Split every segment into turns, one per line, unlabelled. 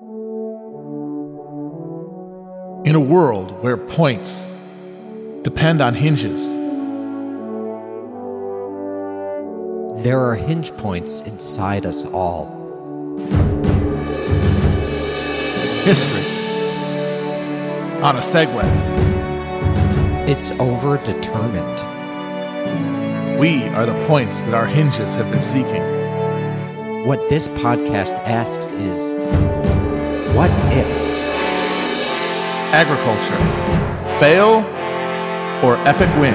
In a world where points depend on hinges,
There are hinge points inside us all.
history on a Segway.
It's overdetermined.
We are the points that our hinges have been seeking.
What this podcast asks is what if?
Agriculture, fail or epic win?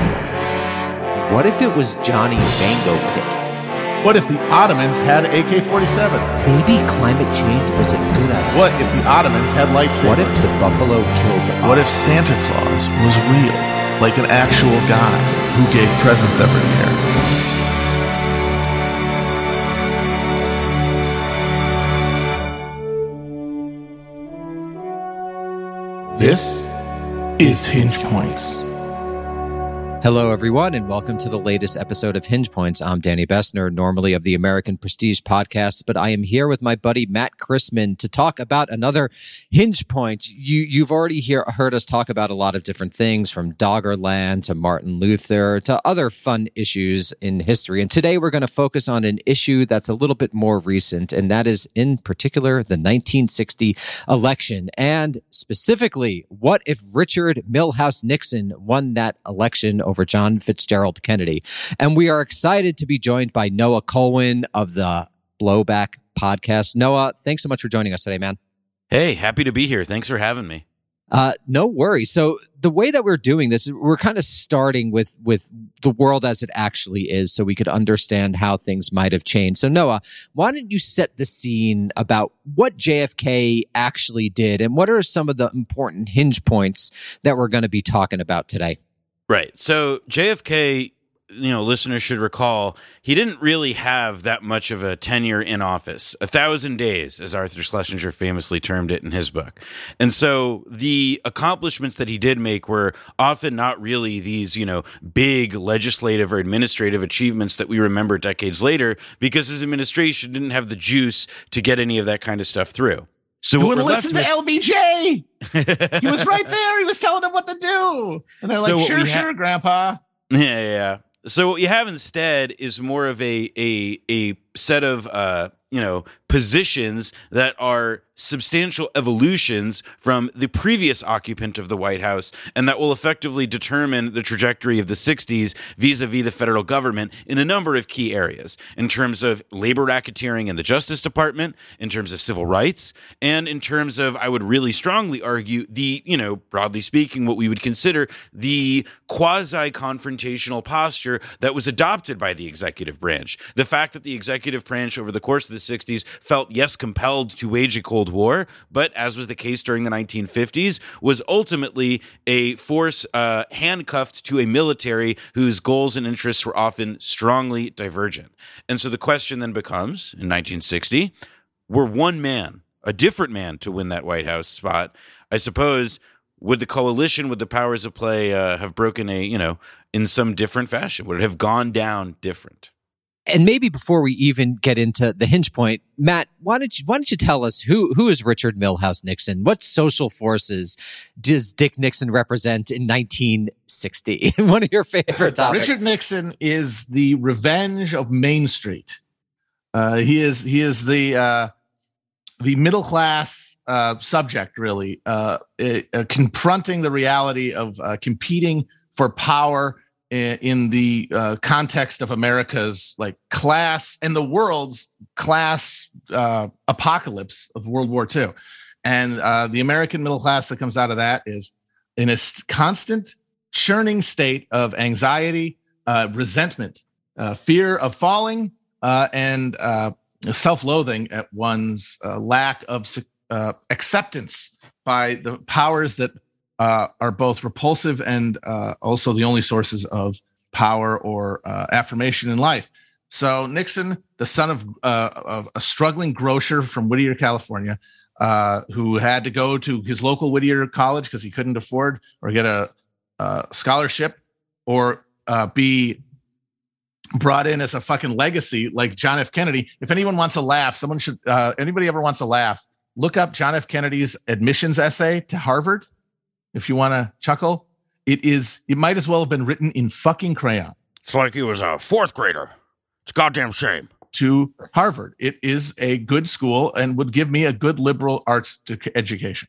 What if it was Johnny Mango Pit?
What if the Ottomans had AK 47s?
Maybe climate change was a good idea.
What if the Ottomans had lightsabers?
What if the buffalo killed us?
What if Santa Claus was real, like an actual guy who gave presents every year? This is Hinge Points.
Hello, everyone, and welcome to the latest episode of Hinge Points. I'm Danny Bessner, normally of the American Prestige podcast, but I am here with my buddy Matt Christman to talk about another Hinge Point. You, you've already hear, heard us talk about a lot of different things from Doggerland to Martin Luther to other fun issues in history. And today we're going to focus on an issue that's a little bit more recent, and that is in particular the 1960 election. And specifically, what if Richard Milhous Nixon won that election over John Fitzgerald Kennedy? And we are excited to be joined by Noah Kulwin of the Blowback podcast. Noah, thanks so much for joining us today, man.
Hey, happy to be here. Thanks for having me.
Uh, no worries. So the way that we're doing this, we're kind of starting with with the world as it actually is, so we could understand how things might have changed. So Noah, why don't you set the scene about what JFK actually did, and what are some of the important hinge points that we're going to be talking about today?
Right. So JFK, you know, listeners should recall, he didn't really have that much of a tenure in office. A thousand days, as Arthur Schlesinger famously termed it in his book. And so the accomplishments that he did make were often not really these, you know, big legislative or administrative achievements that we remember decades later because his administration didn't have the juice to get any of that kind of stuff through. So
wouldn't listen to LBJ. He was right there. He was telling them what to do. And they're
So
like,
what
sure,
we ha-
sure, Grandpa.
Yeah, yeah, yeah. So what you have instead is more of a a a set of uh, you know, positions that are substantial evolutions from the previous occupant of the White House and that will effectively determine the trajectory of the 60s vis-a-vis the federal government in a number of key areas in terms of labor racketeering in the Justice Department, in terms of civil rights, and in terms of I would really strongly argue the, you know, broadly speaking what we would consider the quasi-confrontational posture that was adopted by the executive branch. The fact that the executive branch over the course of the 60s felt yes compelled to wage a cold war, but as was the case during the 1950s, was ultimately a force uh, handcuffed to a military whose goals and interests were often strongly divergent. And so the question then becomes in 1960, were one man, a different man, to win that White House spot? I suppose would the coalition, would the powers of play uh, have broken a, you know, in some different fashion? Would it have gone down different?
And maybe before we even get into the hinge point, Matt, why don't you why don't you tell us who who is Richard Milhous Nixon? What social forces does Dick Nixon represent in 1960? One of your favorite topics.
Richard Nixon is the revenge of Main Street. Uh, he is he is the uh, the middle class uh, subject, really, uh, uh, confronting the reality of uh, competing for power in, the uh, context of America's like class and the world's class uh, apocalypse of World War II. And uh, the American middle class that comes out of that is in a st- constant churning state of anxiety, uh, resentment, uh, fear of falling, uh, and uh, self-loathing at one's lack of acceptance by the powers that uh, are both repulsive and uh, also the only sources of power or uh, affirmation in life. So Nixon, the son of, uh, of a struggling grocer from Whittier, California, uh, who had to go to his local Whittier college because he couldn't afford or get a, a scholarship or uh, be brought in as a fucking legacy like John F. Kennedy. If anyone wants to laugh, someone should. Uh, anybody ever wants to laugh? look up John F. Kennedy's admissions essay to Harvard if you want to chuckle. It is, it might as well have been written in fucking crayon.
It's like he was a fourth grader. It's a goddamn shame.
To Harvard. It is a good school and would give me a good liberal arts education.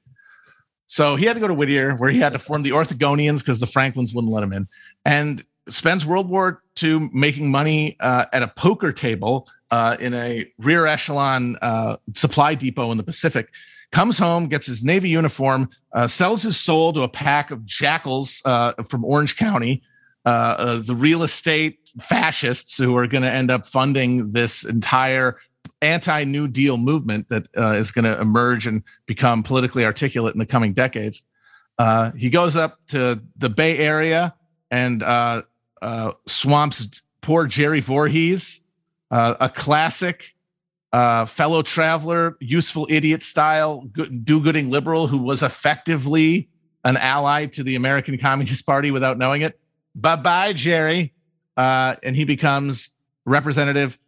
So he had to go to Whittier, where he had to form the Orthogonians because the Franklins wouldn't let him in, and spends World War II making money uh, at a poker table uh, in a rear echelon uh, supply depot in the Pacific comes home, gets his Navy uniform, uh, sells his soul to a pack of jackals uh, from Orange County, uh, uh the real estate fascists who are going to end up funding this entire anti New Deal movement that uh, is going to emerge and become politically articulate in the coming decades. Uh, he goes up to the Bay Area and swamps poor Jerry Voorhis, a classic uh, fellow traveler, useful idiot style, do gooding liberal who was effectively an ally to the American Communist Party without knowing it. Bye bye, Jerry. Uh, and he becomes representative,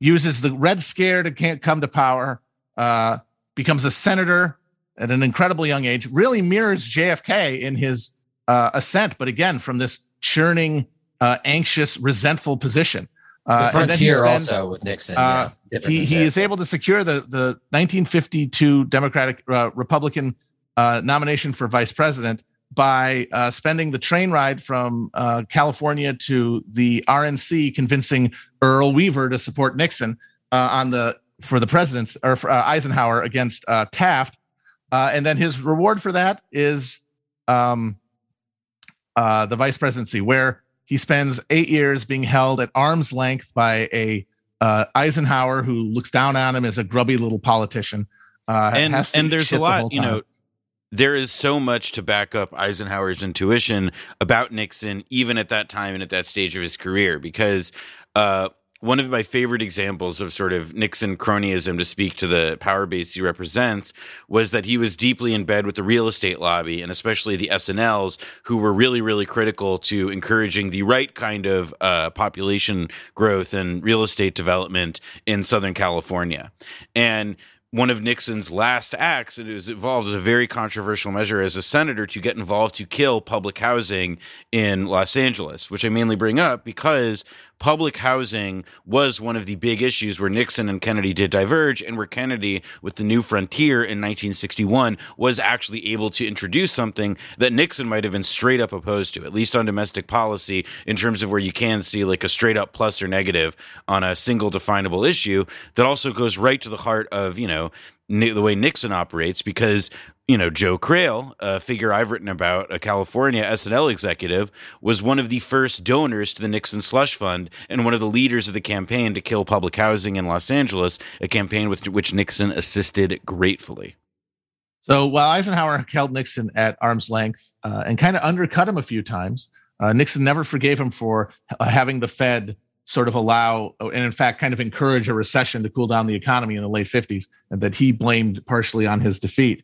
uses the Red Scare to can't come to power, uh, becomes a senator at an incredible young age, really mirrors JFK in his uh, ascent, but again, from this churning, uh, anxious, resentful position.
Uh, the frontier spends, also with Nixon. Uh,
yeah, he he is able to secure the the 1952 Democratic uh, Republican uh, nomination for vice president by uh, spending the train ride from uh, California to the RNC, convincing Earl Weaver to support Nixon on the for the president's or for, Eisenhower against Taft, and then his reward for that is um, the vice presidency, where he spends eight years being held at arm's length by a uh, Eisenhower who looks down on him as a grubby little politician.
Uh, and and there's a lot, the you know, there is so much to back up Eisenhower's intuition about Nixon, even at that time and at that stage of his career, because uh, one of my favorite examples of sort of Nixon cronyism to speak to the power base he represents was that he was deeply in bed with the real estate lobby and especially the S&Ls who were really, really critical to encouraging the right kind of uh, population growth and real estate development in Southern California. And one of Nixon's last acts, it was involved as a very controversial measure as a senator to get involved to kill public housing in Los Angeles, which I mainly bring up because public housing was one of the big issues where Nixon and Kennedy did diverge, and where Kennedy, with the New Frontier in 1961, was actually able to introduce something that Nixon might have been straight up opposed to, at least on domestic policy, in terms of where you can see like a straight up plus or negative on a single definable issue that also goes right to the heart of, you know, the way Nixon operates because you know, Joe Crail, a figure I've written about, a California S&L executive, was one of the first donors to the Nixon slush fund and one of the leaders of the campaign to kill public housing in Los Angeles, a campaign with which Nixon assisted gratefully.
So while Eisenhower held Nixon at arm's length uh, and kind of undercut him a few times, uh, Nixon never forgave him for uh, having the Fed sort of allow and in fact kind of encourage a recession to cool down the economy in the late 50s and that he blamed partially on his defeat.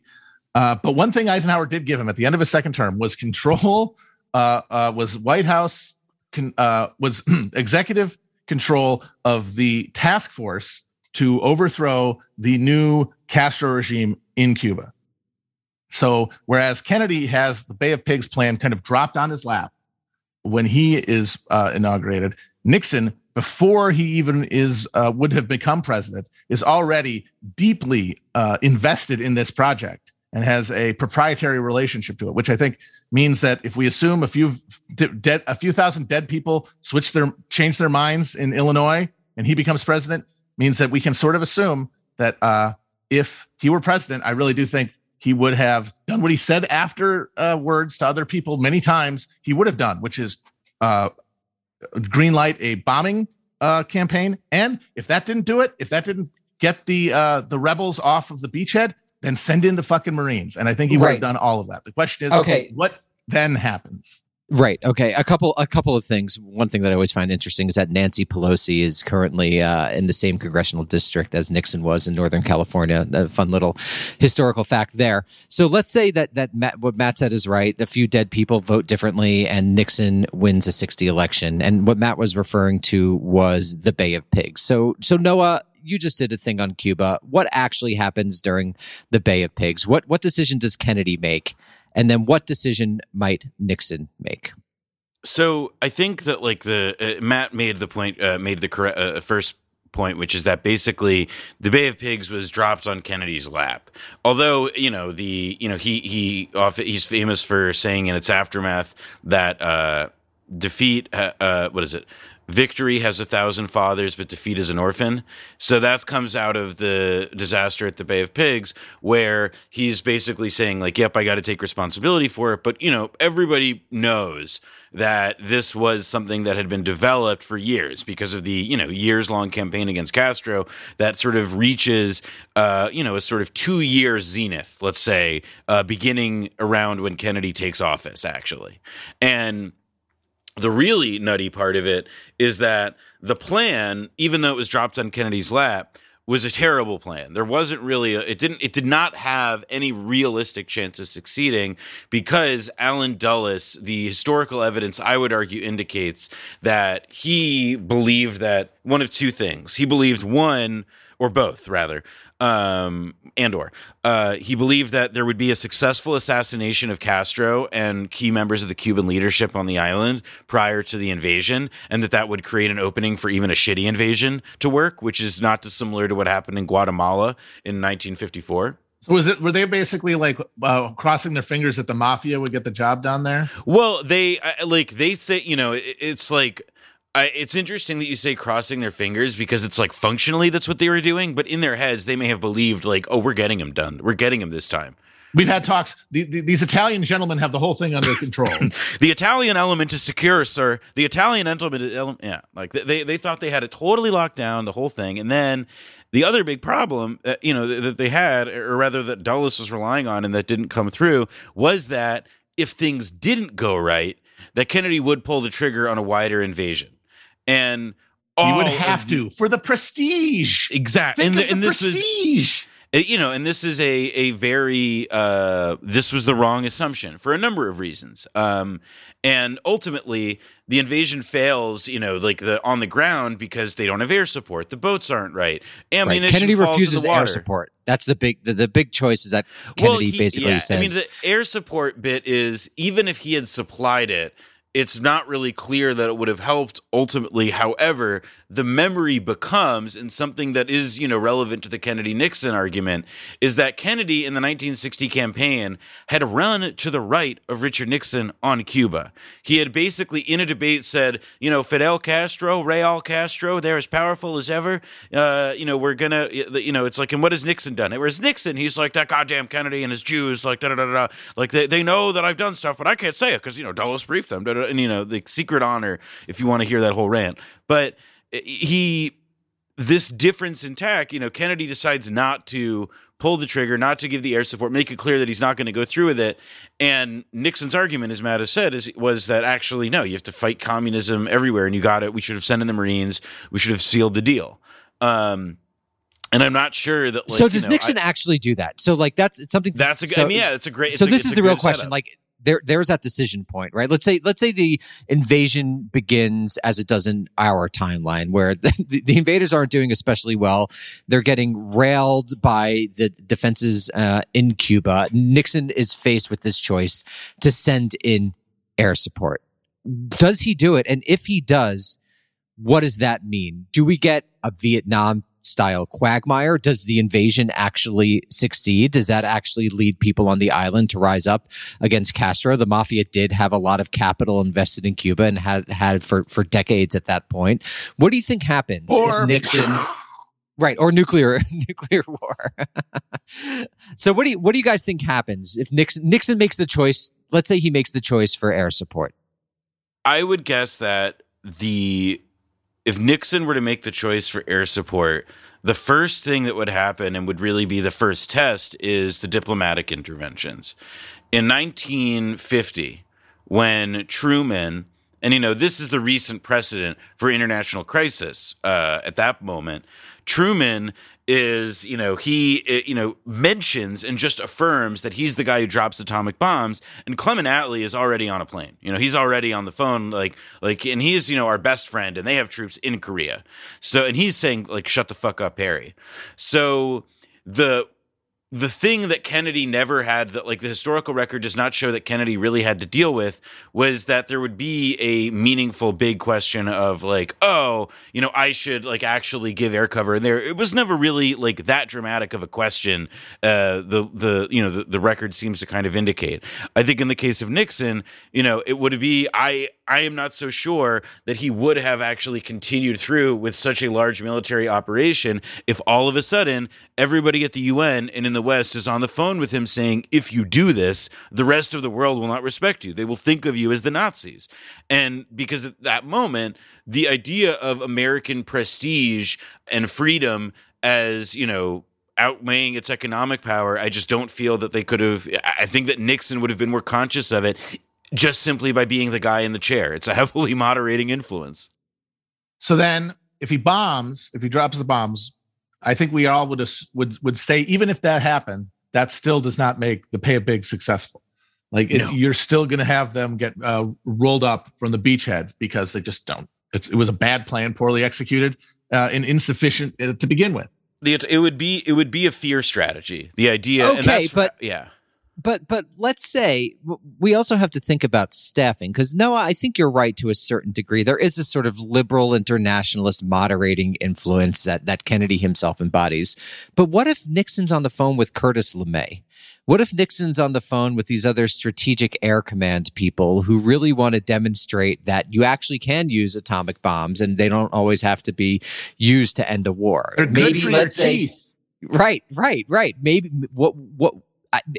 Uh, but one thing Eisenhower did give him at the end of his second term was control, uh, uh, was White House, con- uh, was executive control of the task force to overthrow the new Castro regime in Cuba. So, whereas Kennedy has the Bay of Pigs plan kind of dropped on his lap when he is uh, inaugurated, Nixon, before he even is uh, would have become president, is already deeply invested in this project and has a proprietary relationship to it, which I think means that if we assume a few dead, a few thousand dead people switch their change their minds in Illinois and he becomes president, means that we can sort of assume that uh, if he were president, I really do think he would have done what he said after uh, words to other people many times. He would have done, which is uh, green light a bombing uh, campaign, and if that didn't do it, if that didn't get the uh, the rebels off of the beachhead, then send in the fucking Marines. And I think he would right. have done all of that. The question is, okay, okay what then happens?
Right. Okay. A couple. A couple of things. One thing that I always find interesting is that Nancy Pelosi is currently uh, in the same congressional district as Nixon was in Northern California. A fun little historical fact there. So let's say that that Matt, what Matt said is right. A few dead people vote differently, and Nixon wins a 60 election. And what Matt was referring to was the Bay of Pigs. So so Noah, you just did a thing on Cuba. What actually happens during the Bay of Pigs? What what decision does Kennedy make, and then what decision might Nixon make?
So I think that like the uh, Matt made the point, uh, made the correct uh, first point, which is that basically the Bay of Pigs was dropped on Kennedy's lap. Although you know the you know he he off he's famous for saying in its aftermath that uh, defeat uh, uh, what is it victory has a thousand fathers, but defeat is an orphan. So that comes out of the disaster at the Bay of Pigs, where he's basically saying, like, yep, I got to take responsibility for it. But, you know, everybody knows that this was something that had been developed for years because of the, you know, years long campaign against Castro that sort of reaches, uh, you know, a sort of two year zenith, let's say, uh, beginning around when Kennedy takes office, actually. And, the really nutty part of it is that the plan, even though it was dropped on Kennedy's lap, was a terrible plan. There wasn't really a, it didn't it did not have any realistic chance of succeeding because Allen Dulles, the historical evidence I would argue indicates that he believed that one of two things. He believed one or both rather um, and or uh, he believed that there would be a successful assassination of Castro and key members of the Cuban leadership on the island prior to the invasion, and that that would create an opening for even a shitty invasion to work, which is not dissimilar to what happened in Guatemala in 1954.
So was it? Were they basically like uh, crossing their fingers that the mafia would get the job done there?
Well, they like they say, you know, it, it's like I, it's interesting that you say crossing their fingers because it's like functionally that's what they were doing, but in their heads they may have believed like, oh, we're getting him done, we're getting him this time.
We've had talks. The, the, these Italian gentlemen have the whole thing under control.
the Italian element is secure, sir. The Italian element, yeah, like they they thought they had it totally locked down, the whole thing, and then the other big problem, uh, you know, that they had, or rather that Dulles was relying on, and that didn't come through, was that if things didn't go right, that Kennedy would pull the trigger on a wider invasion and
you would have to for the prestige.
Exactly.
and, the, and this prestige.
is uh, you know, and this is a a very uh, this was the wrong assumption for a number of reasons. Um, and ultimately, the invasion fails. You know, like the on the ground because they don't have air support. The boats aren't right.
Ammunition right. Kennedy refuses air support. That's the big the, the big choice is that Kennedy well, he, basically yeah. says. I
mean, the air support bit is even if he had supplied it it's not really clear that it would have helped ultimately. However, the memory becomes, and something that is, you know, relevant to the Kennedy Nixon argument, is that Kennedy in the 1960 campaign had run to the right of Richard Nixon on Cuba. He had basically, in a debate, said, you know, Fidel Castro, Raul Castro, they're as powerful as ever. Uh, you know, we're gonna, you know, it's like, and what has Nixon done? It was Nixon. He's like that goddamn Kennedy and his Jews, like da da da da. Like they, they know that I've done stuff, but I can't say it because you know Dulles briefed them. And you know, the secret honor. If you want to hear that whole rant, but he this difference in tack, you know, Kennedy decides not to pull the trigger, not to give the air support, make it clear that he's not going to go through with it. And Nixon's argument, as Matt has said, is was that actually no, you have to fight communism everywhere, and you got it. We should have sent in the Marines. We should have sealed the deal. Um, and I'm not sure that. Like,
so does
you know,
Nixon I, actually do that? So like that's something.
That's a good.
So,
I mean, yeah, it's a great.
so
a,
this is the real question.
Setup.
Like there there's that decision point, right? Let's say let's say the invasion begins as it does in our timeline, where the, the invaders aren't doing especially well. They're getting railed by the defenses uh, in Cuba. Nixon is faced with this choice to send in air support. Does he do it? And if he does, what does that mean? Do we get a Vietnam style quagmire? Does the invasion actually succeed? Does that actually lead people on the island to rise up against Castro? The mafia did have a lot of capital invested in Cuba and had had for for decades at that point. What do you think happens?
Or Nixon.
Right, or nuclear nuclear war. so what do you what do you guys think happens if Nixon Nixon makes the choice? Let's say he makes the choice for air support.
I would guess that the if Nixon were to make the choice for air support, the first thing that would happen and would really be the first test is the diplomatic interventions. In 1950, when Truman, and you know, this is the recent precedent for international crisis uh, at that moment, Truman is you know he uh, you know mentions and just affirms that he's the guy who drops atomic bombs and Clement Attlee is already on a plane. You know he's already on the phone like like and he's you know our best friend and they have troops in Korea. So and he's saying like shut the fuck up Harry. So the the thing that Kennedy never had that like the historical record does not show that Kennedy really had to deal with was that there would be a meaningful big question of like oh you know I should like actually give air cover. And there it was never really like that dramatic of a question uh the the you know the, the record seems to kind of indicate. I think in the case of Nixon you know it would be I I am not so sure that he would have actually continued through with such a large military operation if all of a sudden everybody at the UN and in the West is on the phone with him saying, if you do this, the rest of the world will not respect you. They will think of you as the Nazis. And because at that moment, the idea of American prestige and freedom as, you know, outweighing its economic power, I just don't feel that they could have. I think that Nixon would have been more conscious of it just simply by being the guy in the chair. It's a heavily moderating influence.
So then, if he bombs, if he drops the bombs, I think we all would would would say even if that happened, that still does not make the Bay of Pigs successful. Like no. you're still going to have them get uh, rolled up from the beachhead because they just don't. It's, it was a bad plan, poorly executed, uh, and insufficient uh, to begin with.
The, it would be it would be a fear strategy. The idea,
okay, but
yeah,
but but let's say we also have to think about staffing because Noah, I think you're right to a certain degree. There is a sort of liberal internationalist moderating influence that that Kennedy himself embodies. But what if Nixon's on the phone with Curtis LeMay? What if Nixon's on the phone with these other strategic air command people who really want to demonstrate that you actually can use atomic bombs and they don't always have to be used to end a war?
They're Maybe let's say,
Right, right, right. Maybe what what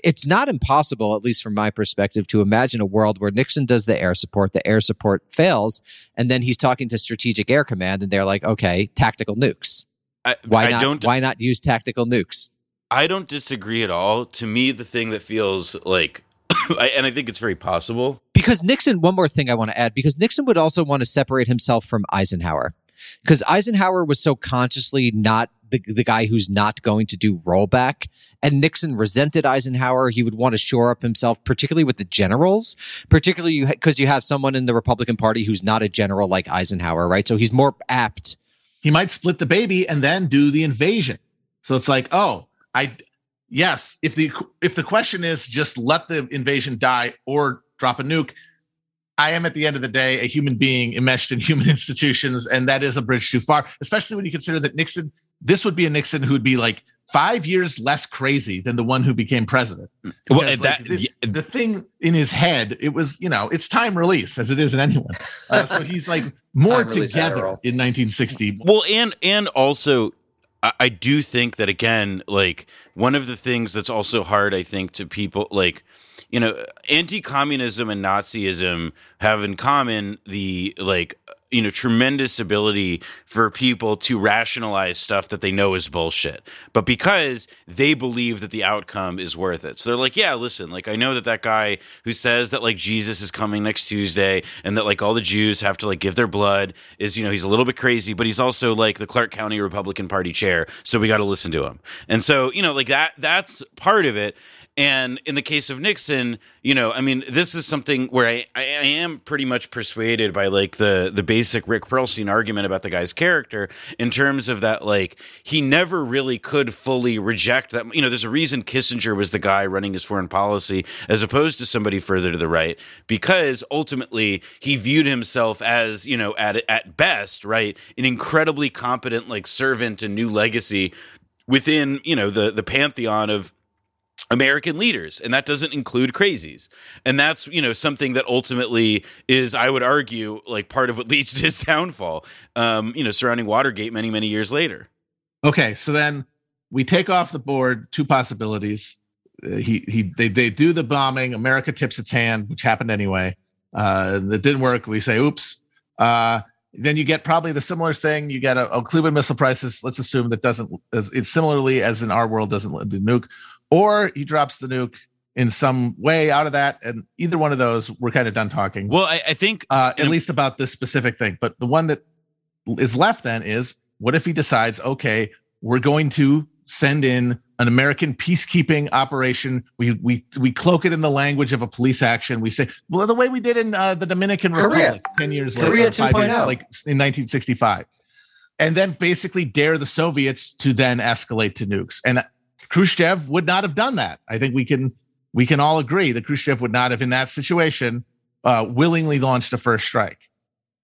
it's not impossible, at least from my perspective, to imagine a world where Nixon does the air support, the air support fails, and then he's talking to Strategic Air Command, and they're like, "Okay, tactical nukes. I, why I not? Why not use tactical nukes?"
I don't disagree at all. To me, the thing that feels like, and I think it's very possible
because Nixon. One more thing I want to add, because Nixon would also want to separate himself from Eisenhower because Eisenhower was so consciously not the, the guy who's not going to do rollback. And Nixon resented Eisenhower. He would want to shore up himself, particularly with the generals, particularly because you have someone in the Republican Party who's not a general like Eisenhower, right? So he's more apt.
He might split the baby and then do the invasion. So it's like, oh, I yes, if the if the question is just let the invasion die or drop a nuke, I am at the end of the day a human being enmeshed in human institutions, and that is a bridge too far, especially when you consider that Nixon this would be a Nixon who'd be like five years less crazy than the one who became president.
Because, well, that,
like, this, the thing in his head, it was, you know, it's time release as it is in anyone. Uh, so he's like more together in 1960.
Well, and and also, I, I do think that again, like one of the things that's also hard, I think, to people like you know, anti-communism and Nazism have in common the like you know tremendous ability for people to rationalize stuff that they know is bullshit. But because they believe that the outcome is worth it. So they're like yeah listen like i know that that guy who says that like jesus is coming next tuesday and that like all the jews have to like give their blood is you know he's a little bit crazy but he's also like the clark county republican party chair so we got to listen to him. And so you know like that that's part of it and in the case of Nixon, you know, I mean, this is something where I, I, am pretty much persuaded by like the the basic Rick Perlstein argument about the guy's character in terms of that, like he never really could fully reject that. You know, there's a reason Kissinger was the guy running his foreign policy as opposed to somebody further to the right, because ultimately he viewed himself as, you know, at at best, right, an incredibly competent like servant and new legacy within you know the the pantheon of American leaders, and that doesn't include crazies. And that's, you know, something that ultimately is, I would argue, like part of what leads to his downfall, um, you know, surrounding Watergate many, many years later.
Okay. So then we take off the board two possibilities. Uh, he, he, they, they do the bombing. America tips its hand, which happened anyway. Uh, that didn't work. We say, oops. Uh, then you get probably the similar thing. You get a, a Cuban Missile Crisis. Let's assume that doesn't, it's similarly as in our world doesn't the nuke or he drops the nuke in some way out of that. And either one of those, we're kind of done talking.
Well, I, I think
uh, at least about this specific thing. But the one that is left then is what if he decides, okay, we're going to send in an American peacekeeping operation. We we we cloak it in the language of a police action. We say, well, the way we did in uh, the Dominican
Korea.
Republic ten years
Korea
later, five years, like in 1965, and then basically dare the Soviets to then escalate to nukes. And Khrushchev would not have done that. I think we can we can all agree that Khrushchev would not have, in that situation, uh, willingly launched a first strike.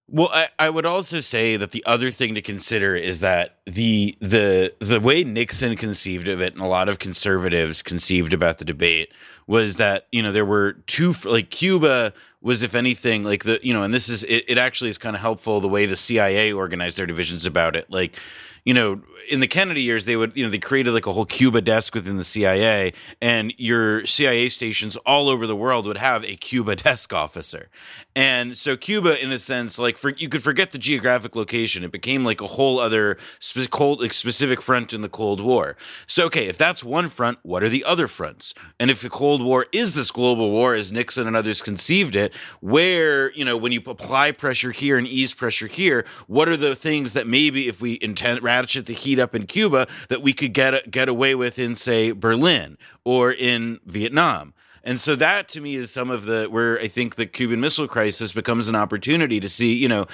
Well, I, I would also say that the other thing to consider is that the the the way Nixon conceived of it, and a lot of conservatives conceived about the debate, was that you know there were two like Cuba was if anything like the you know, and this is it, it actually is kind of helpful the way the CIA organized their divisions about it, like you know in the Kennedy years, they would, you know, they created like a whole Cuba desk within the CIA, and your CIA stations all over the world would have a Cuba desk officer. And so Cuba, in a sense, like for you could forget the geographic location, it became like a whole other spe- cold, like specific front in the Cold War. So okay, if that's one front, what are the other fronts? And if the Cold War is this global war, as Nixon and others conceived it, where you know when you apply pressure here and ease pressure here, what are the things that maybe if we intend ratchet the heat up in Cuba that we could get get away with in say Berlin or in Vietnam. And so that to me is some of the where I think the Cuban Missile Crisis becomes an opportunity to see, you know,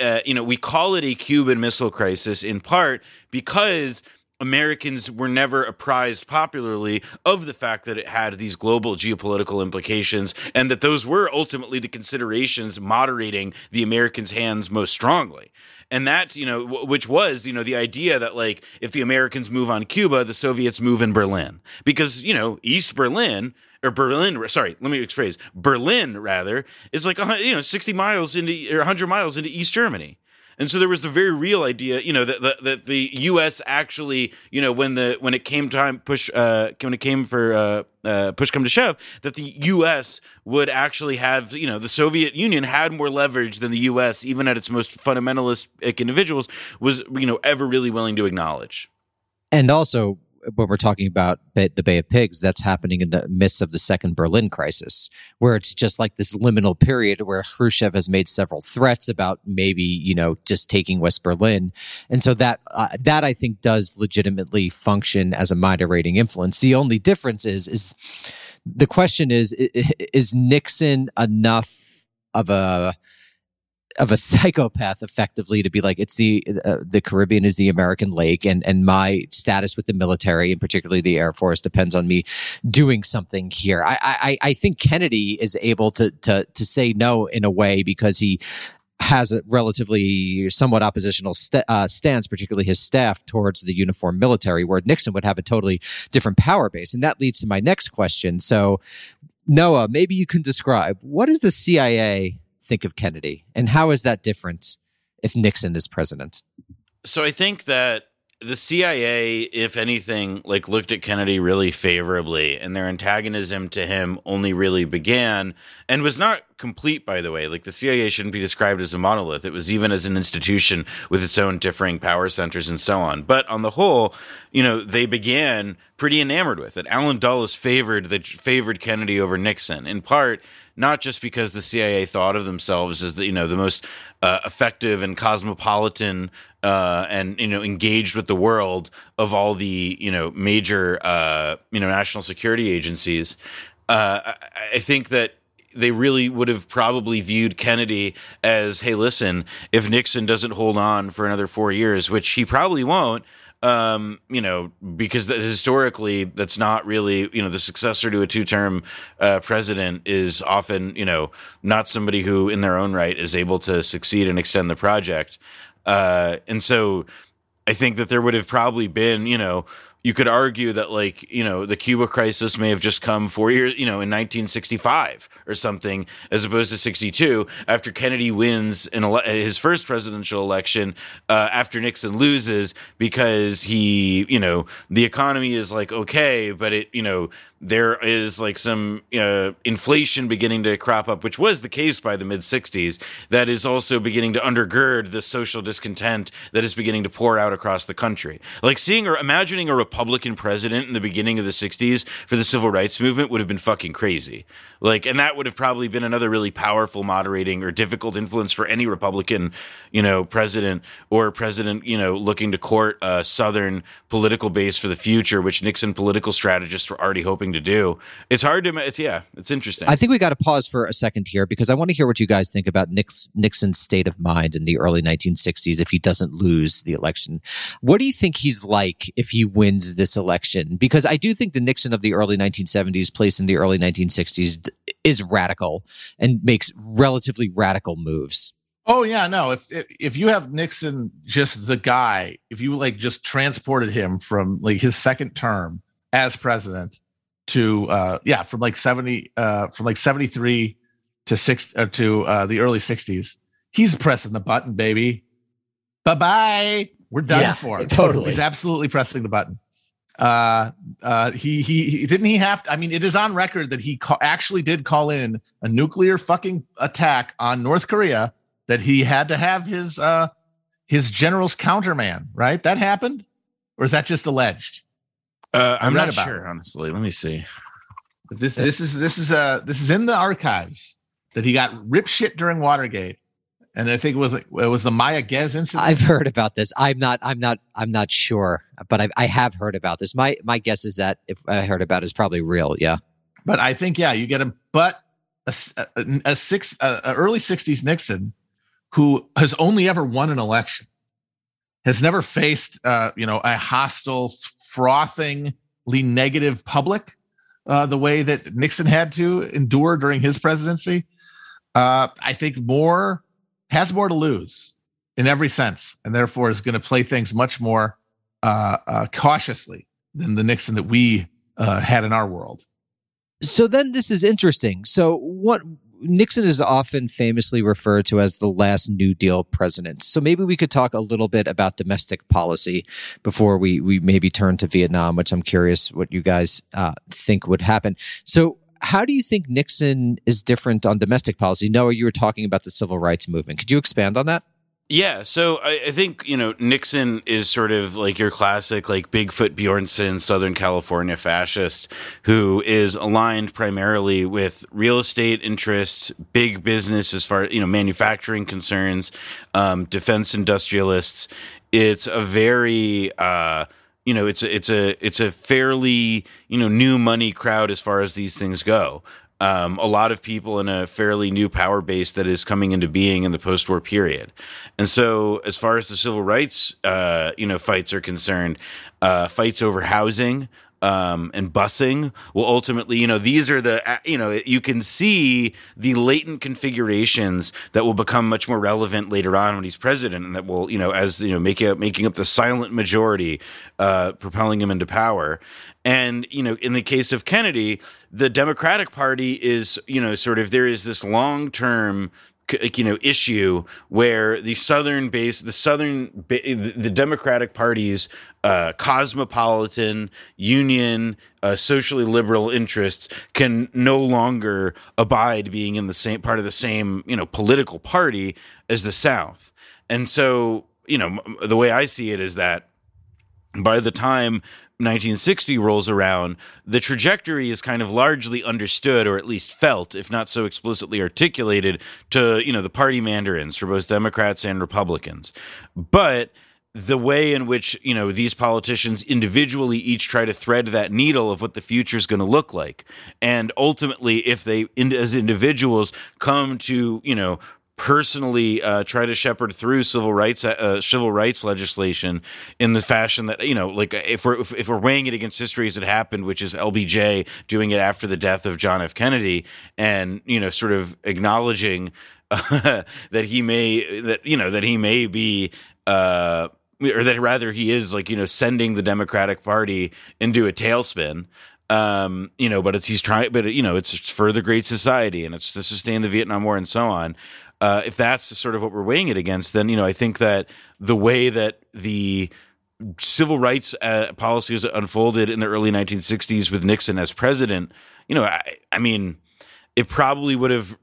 uh, you know, we call it a Cuban Missile Crisis in part because Americans were never apprised popularly of the fact that it had these global geopolitical implications and that those were ultimately the considerations moderating the Americans' hands most strongly and that you know which was you know the idea that like if the americans move on cuba the soviets move in berlin. Because you know east berlin or berlin sorry let me rephrase berlin rather is like you know 60 miles into or 100 miles into east germany and so there was the very real idea, you know, that, that, that the U.S. actually, you know, when the when it came time push uh, when it came for uh, uh, push come to shove, that the U.S. would actually have, you know, the Soviet Union had more leverage than the U.S. even at its most fundamentalist individuals was, you know, ever really willing to acknowledge.
And also, when we're talking about the Bay of Pigs, that's happening in the midst of the second Berlin crisis, where it's just like this liminal period where Khrushchev has made several threats about maybe you know just taking West Berlin, and so that uh, that I think does legitimately function as a moderating influence. The only difference is is the question is is Nixon enough of a of a psychopath effectively to be like it's the uh, the Caribbean is the American lake and and my status with the military and particularly the Air Force depends on me doing something here. I I, I think Kennedy is able to to to say no in a way because he has a relatively somewhat oppositional st- uh, stance, particularly his staff towards the uniform military, where Nixon would have a totally different power base. And that leads to my next question. So, Noah, maybe you can describe what is the CIA think of Kennedy, and how is that different if Nixon is president?
So I think that the CIA, if anything, like looked at Kennedy really favorably, and their antagonism to him only really began and was not complete, by the way. Like the CIA shouldn't be described as a monolith. It was even as an institution with its own differing power centers and so on. But on the whole, you know, they began pretty enamored with it. Allen Dulles favored the favored Kennedy over Nixon, in part not just because the CIA thought of themselves as the you know the most uh, effective and cosmopolitan uh, and you know engaged with the world of all the you know major uh, you know national security agencies. Uh, I, I think that they really would have probably viewed Kennedy as, hey, listen, if Nixon doesn't hold on for another four years, which he probably won't, um, you know, because that historically, that's not really, you know, the successor to a two-term uh, president is often, you know, not somebody who, in their own right, is able to succeed and extend the project. Uh, and so, I think that there would have probably been, you know, you could argue that like you know the Cuba crisis may have just come four years you know in 1965 or something as opposed to 62 after Kennedy wins in ele- his first presidential election uh, after Nixon loses because he you know the economy is like okay but it you know there is like some uh, inflation beginning to crop up, which was the case by the mid 60s, that is also beginning to undergird the social discontent that is beginning to pour out across the country. Like seeing or imagining a Republican president in the beginning of the 60s for the civil rights movement would have been fucking crazy. Like, and that would have probably been another really powerful moderating or difficult influence for any Republican, you know, president or president, you know, looking to court a Southern political base for the future, which Nixon political strategists were already hoping to do. It's hard to, it's, yeah, it's interesting.
I think we got to pause for a second here because I want to hear what you guys think about Nix, Nixon's state of mind in the early 1960s if he doesn't lose the election. What do you think he's like if he wins this election? Because I do think the Nixon of the early 1970s, placed in the early 1960s, is radical and makes relatively radical moves.
Oh yeah, no. If, if if you have Nixon just the guy, if you like just transported him from like his second term as president to uh yeah, from like 70 uh from like 73 to 6 uh, to uh the early 60s, he's pressing the button, baby. Bye-bye. We're done
Yeah,
for.
totally.
He's absolutely pressing the button. Uh uh he, he he didn't he have to, I mean it is on record that he ca- actually did call in a nuclear fucking attack on North Korea that he had to have his uh his general's counterman, right? That happened? Or is that just alleged?
uh, I'm not
about
sure, honestly. Let me see.
This this is this is uh this is in the archives that he got rip shit during Watergate. And I think it was it was the Mayaguez incident.
I've heard about this. I'm not. I'm not. I'm not sure, but I, I have heard about this. My my guess is that if I heard about it, it's probably real. Yeah.
But I think yeah, you get him. But a, a- a six a, a early '60s Nixon, who has only ever won an election, has never faced uh, you know a hostile, frothingly negative public uh, the way that Nixon had to endure during his presidency. Uh, I think more has more to lose in every sense, and therefore is going to play things much more uh, uh, cautiously than the Nixon that we uh, had in our world.
So then this is interesting. So what Nixon is often famously referred to as the last New Deal president. So maybe we could talk a little bit about domestic policy before we we maybe turn to Vietnam, which I'm curious what you guys uh, think would happen. So. How do you think Nixon is different on domestic policy? Noah, you were talking about the civil rights movement. Could you expand on that?
Yeah, so I, I think you know Nixon is sort of like your classic like Bigfoot Bjornsen Southern California fascist who is aligned primarily with real estate interests, big business as far you know manufacturing concerns, um, defense industrialists. It's a very uh, you know it's a, it's a it's a fairly you know new money crowd as far as these things go um, a lot of people in a fairly new power base that is coming into being in the post-war period. And so, as far as the civil rights, uh, you know, fights are concerned, uh, fights over housing. Um, and busing will ultimately, you know, these are the, uh, you know, you can see the latent configurations that will become much more relevant later on when he's president, and that will, you know, as you know, making up, making up the silent majority, uh, propelling him into power. And, you know, in the case of Kennedy, the Democratic Party is, you know, sort of there is this long term you know issue where the southern base the southern the democratic party's uh, cosmopolitan union uh, socially liberal interests can no longer abide being in the same part of the same you know political party as the south. And so you know the way i see it is that by the time 1960 rolls around, the trajectory is kind of largely understood, or at least felt, if not so explicitly articulated, to you know the party mandarins for both Democrats and Republicans. But the way in which you know these politicians individually each try to thread that needle of what the future is going to look like, and ultimately, if they as individuals come to you know personally uh, try to shepherd through civil rights uh, civil rights legislation in the fashion that you know like if we're if, we're weighing it against history as it happened which is LBJ doing it after the death of John F. Kennedy and you know sort of acknowledging uh, that he may that you know that he may be uh or that rather he is like you know sending the Democratic Party into a tailspin. Um you know but it's he's trying but you know it's for the great society and it's to sustain the Vietnam War and so on uh, if that's sort of what we're weighing it against, then you know I think that the way that the civil rights uh, policies unfolded in the early 1960s with Nixon as president, you know, I, I mean, it probably would have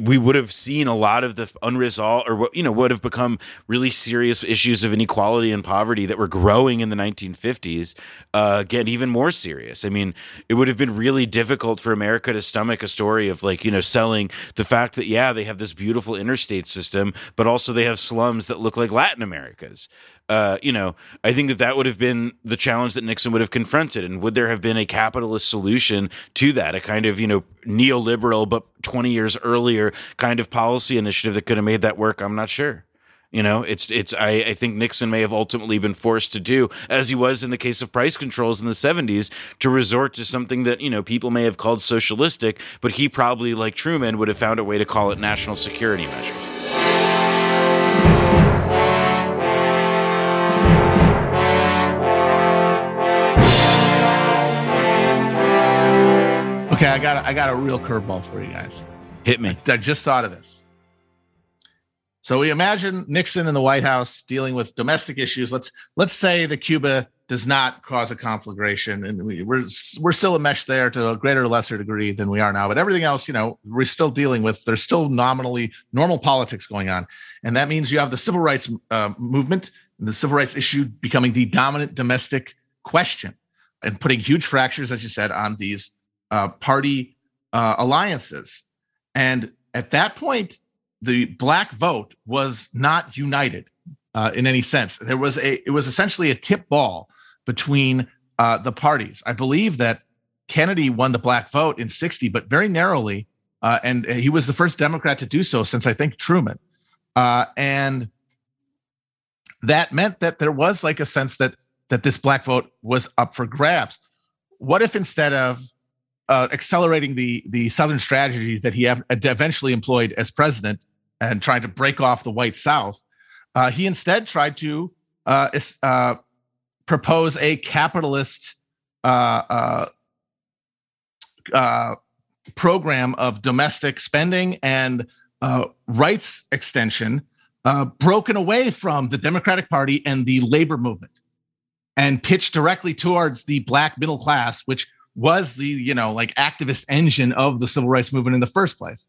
we would have seen a lot of the unresolved or what you know would have become really serious issues of inequality and poverty that were growing in the 1950s uh, get even more serious. I mean it would have been really difficult for america to stomach a story of like you know selling the fact that yeah they have this beautiful interstate system but also they have slums that look like latin america's uh, you know, I think that that would have been the challenge that Nixon would have confronted. And would there have been a capitalist solution to that, a kind of, you know, neoliberal, but 20 years earlier kind of policy initiative that could have made that work? I'm not sure. You know, it's it's I, I think Nixon may have ultimately been forced to do, as he was in the case of price controls in the 70s, to resort to something that, you know, people may have called socialistic, but he probably, like Truman, would have found a way to call it national security measures.
Okay, I got a, I got a real curveball for you guys.
Hit me.
I, I just thought of this. So we imagine Nixon in the White House dealing with domestic issues. Let's let's say that Cuba does not cause a conflagration, and we, we're we're still enmeshed there to a greater or lesser degree than we are now. But everything else, you know, we're still dealing with. There's still nominally normal politics going on, and that means you have the civil rights uh, movement, the civil rights issue becoming the dominant domestic question, and putting huge fractures, as you said, on these uh, party uh, alliances. And at that point, the black vote was not united uh, in any sense. There was a it was essentially a tip ball between uh, the parties. I believe that Kennedy won the black vote in '60, but very narrowly, uh, and he was the first Democrat to do so since I think Truman. Uh, and that meant that there was like a sense that that this black vote was up for grabs. What if instead of uh, accelerating the the Southern strategy that he eventually employed as president and trying to break off the white South, uh, he instead tried to uh, uh propose a capitalist uh, uh, program of domestic spending and rights extension, broken away from the Democratic Party and the labor movement, and pitched directly towards the black middle class, which was the you know like activist engine of the civil rights movement in the first place.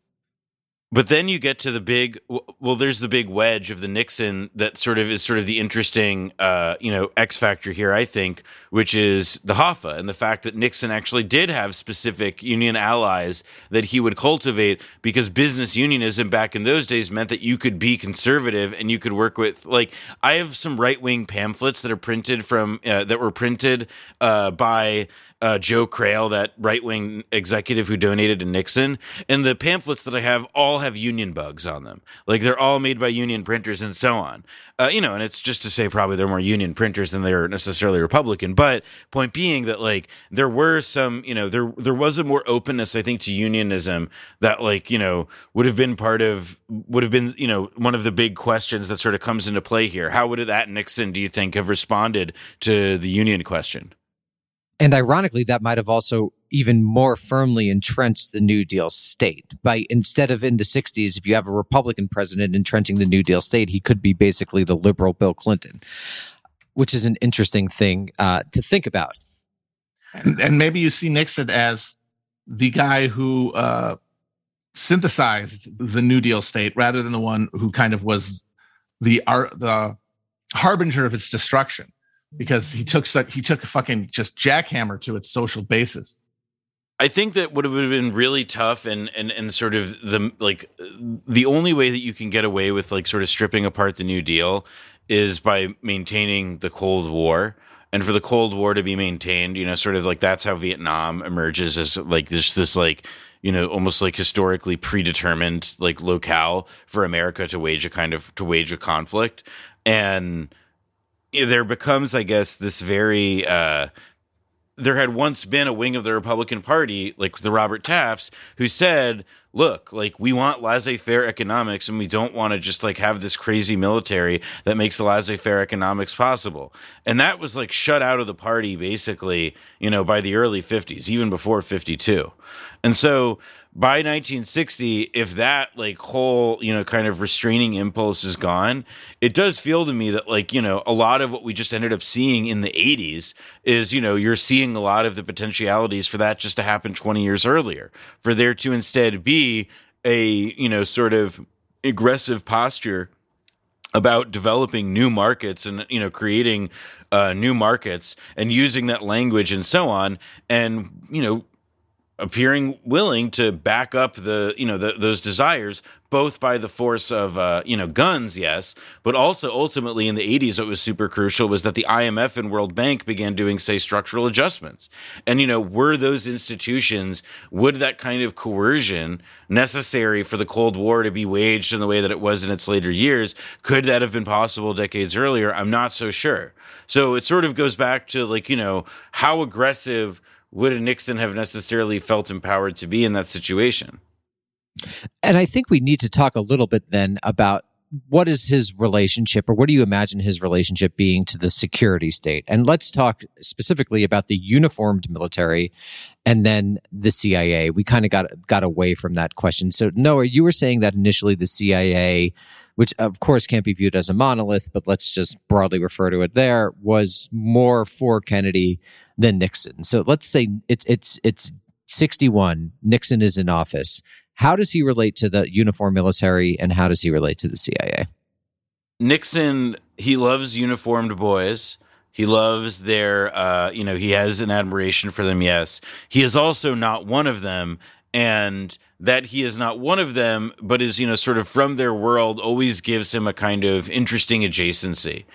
But then you get to the big well there's the big wedge of the Nixon that sort of is sort of the interesting uh, you know X factor here I think which is the Hoffa and the fact that Nixon actually did have specific union allies that he would cultivate because business unionism back in those days meant that you could be conservative and you could work with like I have some right-wing pamphlets that are printed from uh, that were printed uh, by uh, Joe Crail, that right wing executive who donated to Nixon. And the pamphlets that I have all have union bugs on them. Like they're all made by union printers and so on. Uh, you know, and it's just to say probably they're more union printers than they're necessarily Republican. But point being that like there were some, you know, there there was a more openness, I think, to unionism that like, you know, would have been part of would have been, you know, one of the big questions that sort of comes into play here. How would that Nixon, do you think, have responded to the union question?
And ironically, that might have also even more firmly entrenched the New Deal state. By instead of in the 60s, if you have a Republican president entrenching the New Deal state, he could be basically the liberal Bill Clinton, which is an interesting thing uh, to think about.
And, and, maybe you see Nixon as the guy who uh, synthesized the New Deal state rather than the one who kind of was the art, the harbinger of its destruction because he took such he took a fucking just jackhammer to its social basis.
I think that would have been really tough and and and sort of the like the only way that you can get away with like sort of stripping apart the New Deal is by maintaining the Cold War. And for the Cold War to be maintained, you know, sort of like that's how Vietnam emerges as like this this like you know almost like historically predetermined like locale for America to wage a kind of to wage a conflict and there becomes, I guess, this very. Uh, there had once been a wing of the Republican Party, like the Robert Tafts, who said, look, like we want laissez faire economics and we don't want to just like have this crazy military that makes the laissez faire economics possible. And that was like shut out of the party basically, you know, by the early 50s, even before 52. And so by 1960 if that like whole you know kind of restraining impulse is gone it does feel to me that like you know a lot of what we just ended up seeing in the 80s is you know you're seeing a lot of the potentialities for that just to happen 20 years earlier for there to instead be a you know sort of aggressive posture about developing new markets and you know creating uh, new markets and using that language and so on. And you know appearing willing to back up the you know the, those desires both by the force of uh, you know guns yes but also ultimately in the 80s what was super crucial was that the IMF and World Bank began doing say structural adjustments. And you know were those institutions would that kind of coercion necessary for the Cold War to be waged in the way that it was in its later years? Could that have been possible decades earlier? I'm not so sure. So it sort of goes back to like you know how aggressive would a Nixon have necessarily felt empowered to be in that situation?
And I think we need to talk a little bit then about what is his relationship or what do you imagine his relationship being to the security state? And let's talk specifically about the uniformed military and then the CIA. We kind of got got away from that question. So Noah, you were saying that initially the CIA which of course can't be viewed as a monolith, but let's just broadly refer to it there, was more for Kennedy than Nixon. So let's say it's it's it's 61. Nixon is in office. How does he relate to the uniform military and how does he relate to the CIA?
Nixon, he loves uniformed boys. He loves their, uh, you know, he has an admiration for them, yes. He is also not one of them. And that he is not one of them, but is, you know, sort of from their world, always gives him a kind of interesting adjacency.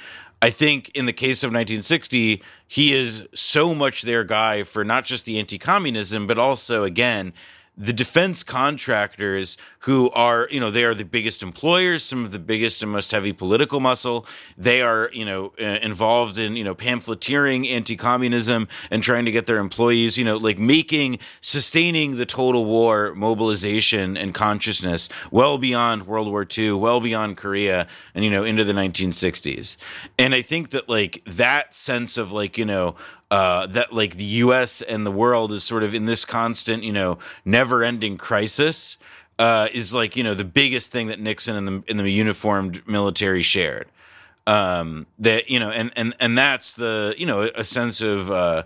I think in the case of 1960, he is so much their guy for not just the anti communism, but also, again, the defense contractors who are, you know, they are the biggest employers, some of the biggest and most heavy political muscle. They are, you know, uh, involved in, you know, pamphleteering anti-communism and trying to get their employees, you know, like making, sustaining the total war mobilization and consciousness well beyond World War II, well beyond Korea, and you know, into the 1960s. And I think that like that sense of like, you know, uh, that like the U.S. and the world is sort of in this constant, you know, never-ending crisis. Uh, is like you know the biggest thing that Nixon and the in the uniformed military shared. Um, that you know, and and and that's the you know a sense of. Uh,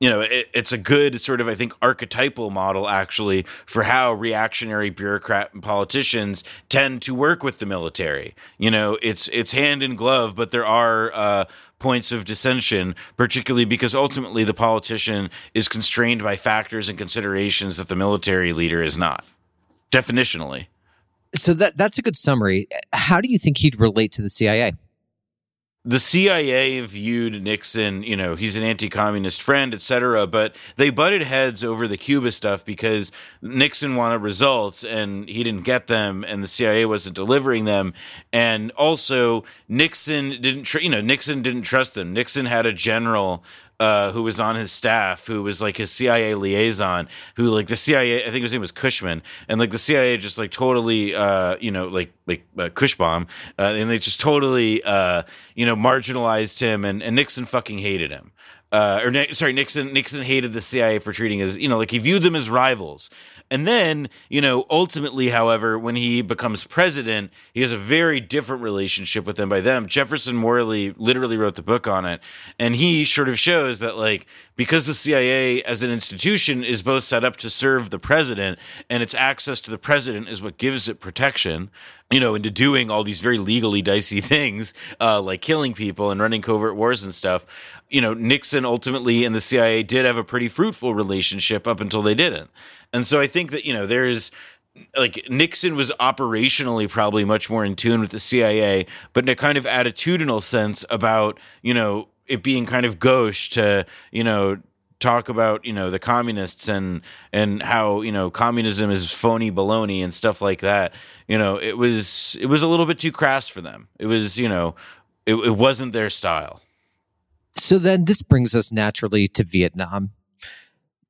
you know, it, it's a good sort of, I think, archetypal model actually for how reactionary bureaucrat and politicians tend to work with the military. You know, it's it's hand in glove, but there are uh, points of dissension, particularly because ultimately the politician is constrained by factors and considerations that the military leader is not, definitionally.
So that that's a good summary. How do you think he'd relate to the CIA?
The CIA viewed Nixon, you know, he's an anti-communist friend, et cetera, but they butted heads over the Cuba stuff because Nixon wanted results and he didn't get them and the CIA wasn't delivering them. And also Nixon didn't, tr- you know, Nixon didn't trust them. Nixon had a general uh, who was on his staff, who was like his CIA liaison, who like the CIA, I think his name was Cushman, and like the CIA just like totally, uh, you know, like like uh, Cushbomb, uh, and they just totally, uh, you know, marginalized him, and, and Nixon fucking hated him. Uh, or sorry, Nixon. Nixon hated the CIA for treating as you know, like he viewed them as rivals. And then, you know, ultimately, however, when he becomes president, he has a very different relationship with them by them. Jefferson Morley literally wrote the book on it. And he sort of shows that, like, because the CIA as an institution is both set up to serve the president and its access to the president is what gives it protection, you know, into doing all these very legally dicey things, uh, like killing people and running covert wars and stuff. You know, Nixon ultimately and the CIA did have a pretty fruitful relationship up until they didn't. And so I think that, you know, there's like Nixon was operationally probably much more in tune with the CIA, but in a kind of attitudinal sense about, you know, it being kind of gauche to, you know, talk about, you know, the communists and and how, you know, communism is phony baloney and stuff like that. You know, it was it was a little bit too crass for them. It was, you know, it, it wasn't their style.
So then this brings us naturally to Vietnam.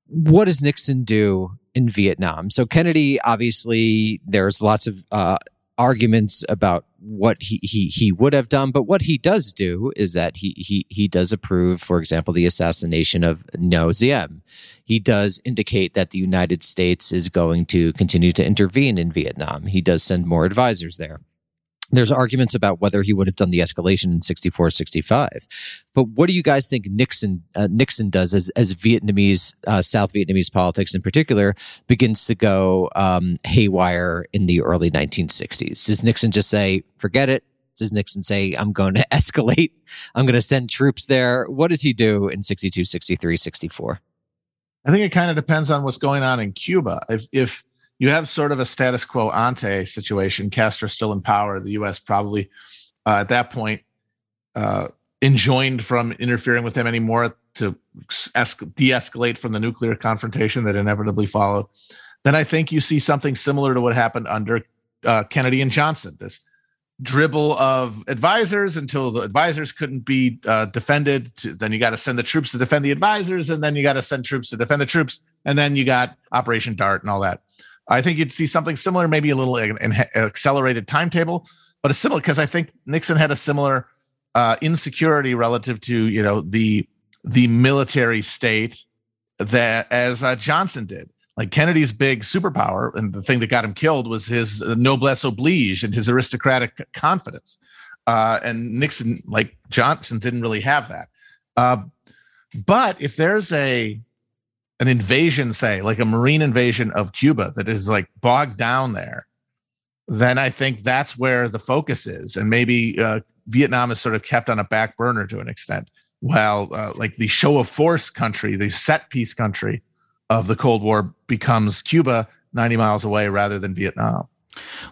What does Nixon do in Vietnam. So Kennedy, obviously, there's lots of uh, arguments about what he, he he would have done, but what he does do is that he he he does approve, for example, the assassination of Ngo Diem. He does indicate that the United States is going to continue to intervene in Vietnam. He does send more advisors there. There's arguments about whether he would have done the escalation in 64 65 but what do you guys think nixon uh, nixon does as, as vietnamese uh, south vietnamese politics in particular begins to go um, haywire in the early 1960s does nixon just say forget it. Does nixon say i'm going to escalate. I'm going to send troops there. What does he do in 62 63 64
i think it kind of depends on what's going on in cuba. If if you have sort of a status quo ante situation. Castro still in power. The U.S. probably uh, at that point uh, enjoined from interfering with him anymore to es- de-escalate from the nuclear confrontation that inevitably followed. Then I think you see something similar to what happened under uh, Kennedy and Johnson. This dribble of advisors until the advisors couldn't be uh, defended. To, then you got to send the troops to defend the advisors, and then you got to send troops to defend the troops, and then you got Operation Dart and all that. I think you'd see something similar, maybe a little accelerated timetable, but a similar because I think Nixon had a similar uh, insecurity relative to you know the the military state that as uh, Johnson did. Like Kennedy's big superpower and the thing that got him killed was his noblesse oblige and his aristocratic confidence. Uh, and Nixon, like Johnson, didn't really have that. Uh, but if there's a an invasion, say, like a marine invasion of Cuba that is like bogged down there, then I think that's where the focus is. And maybe uh, Vietnam is sort of kept on a back burner to an extent. While uh, like the show of force country, the set piece country of the Cold War becomes Cuba 90 miles away rather than Vietnam.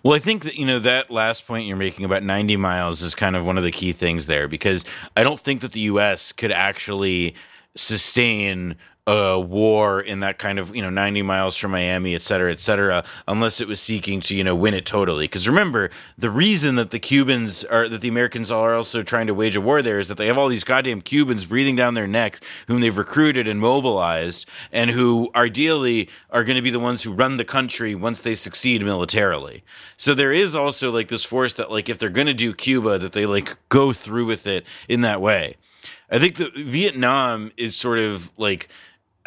Well, I think that, you know, that last point you're making about 90 miles is kind of one of the key things there because I don't think that the U.S. could actually sustain a war in that kind of you know 90 miles from Miami, et cetera, et cetera, unless it was seeking to you know win it totally. Because remember, the reason that the Cubans are that the Americans are also trying to wage a war there is that they have all these goddamn Cubans breathing down their necks, whom they've recruited and mobilized, and who ideally are going to be the ones who run the country once they succeed militarily. So there is also like this force that like if they're going to do Cuba, that they like go through with it in that way. I think that Vietnam is sort of like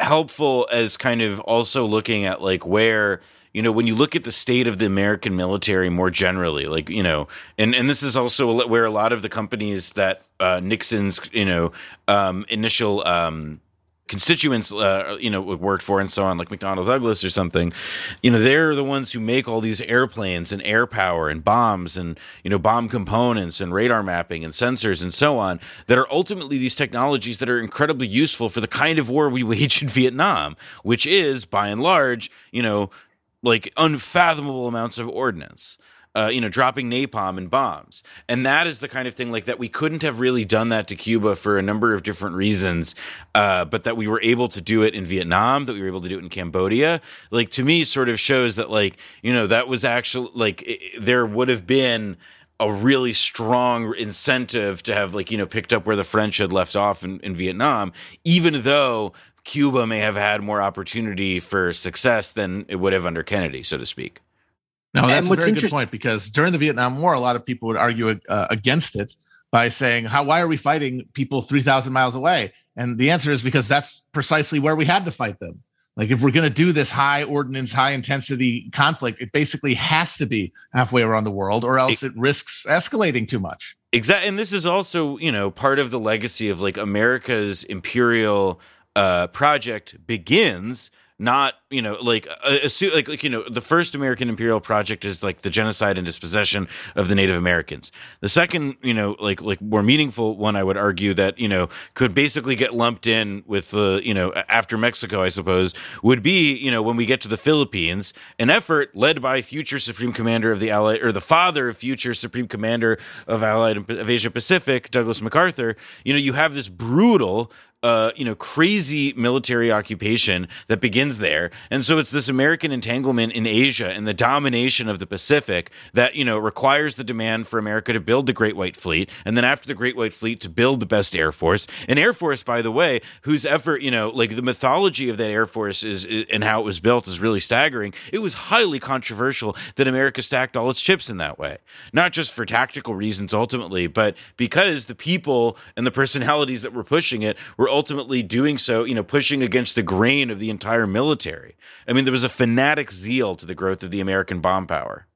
helpful as kind of also looking at like where you know when you look at the state of the american military more generally like you know and and this is also where a lot of the companies that uh, nixon's you know um, initial um, constituents uh, you know worked for and so on like mcdonnell douglas or something you know they're the ones who make all these airplanes and air power and bombs and you know bomb components and radar mapping and sensors and so on that are ultimately these technologies that are incredibly useful for the kind of war we wage in vietnam which is by and large you know like unfathomable amounts of ordnance uh, you know, dropping napalm and bombs. And that is the kind of thing like that we couldn't have really done that to Cuba for a number of different reasons, uh, but that we were able to do it in Vietnam, that we were able to do it in Cambodia. Like to me, sort of shows that like you know that was actually like it, there would have been a really strong incentive to have like you know picked up where the French had left off in, in Vietnam, even though Cuba may have had more opportunity for success than it would have under Kennedy, so to speak.
No, that's a very good point because during the Vietnam War, a lot of people would argue uh, against it by saying, "How? Why are we fighting people three thousand miles away?" And the answer is because that's precisely where we had to fight them. Like if we're going to do this high ordnance, high intensity conflict, it basically has to be halfway around the world, or else it, it risks escalating too much.
Exactly, and this is also you know part of the legacy of like America's imperial uh, project begins not you know like uh, assume, like like you know the first American imperial project is like the genocide and dispossession of the Native Americans. The second you know like like more meaningful one I would argue that you know could basically get lumped in with the you know after Mexico I suppose would be you know when we get to the Philippines an effort led by future Supreme Commander of the Allied or the father of future Supreme Commander of Allied of Asia Pacific Douglas MacArthur. You know you have this brutal you know, crazy military occupation that begins there. And so it's this American entanglement in Asia and the domination of the Pacific that, you know, requires the demand for America to build the Great White Fleet. And then after the Great White Fleet to build the best Air Force. An Air Force, by the way, whose effort, you know, like the mythology of that Air Force is, is and how it was built is really staggering. It was highly controversial that America stacked all its chips in that way. Not just for tactical reasons ultimately, but because the people and the personalities that were pushing it were ultimately doing so, you know, pushing against the grain of the entire military. I mean, there was a fanatic zeal to the growth of the American bomb power.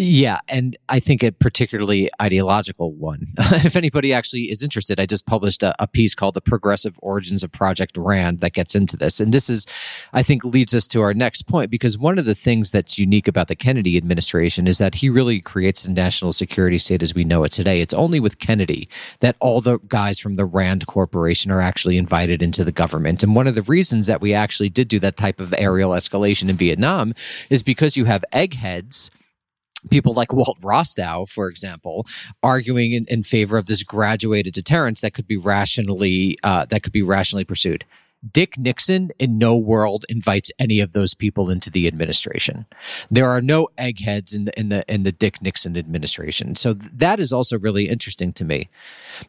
Yeah, and I think a particularly ideological one. if anybody actually is interested, I just published a, a, piece called "The Progressive Origins of Project Rand" that gets into this, and this is, I think, leads us to our next point because one of the things that's unique about the Kennedy administration is that he really creates the national security state as we know it today. It's only with Kennedy that all the guys from the Rand Corporation are actually invited into the government, and one of the reasons that we actually did do that type of aerial escalation in Vietnam is because you have eggheads people like Walt Rostow, for example, arguing in, in, favor of this graduated deterrence that could be rationally uh, that could be rationally pursued. Dick Nixon in no world invites any of those people into the administration. There are no eggheads in the in the in the Dick Nixon administration. So that is also really interesting to me.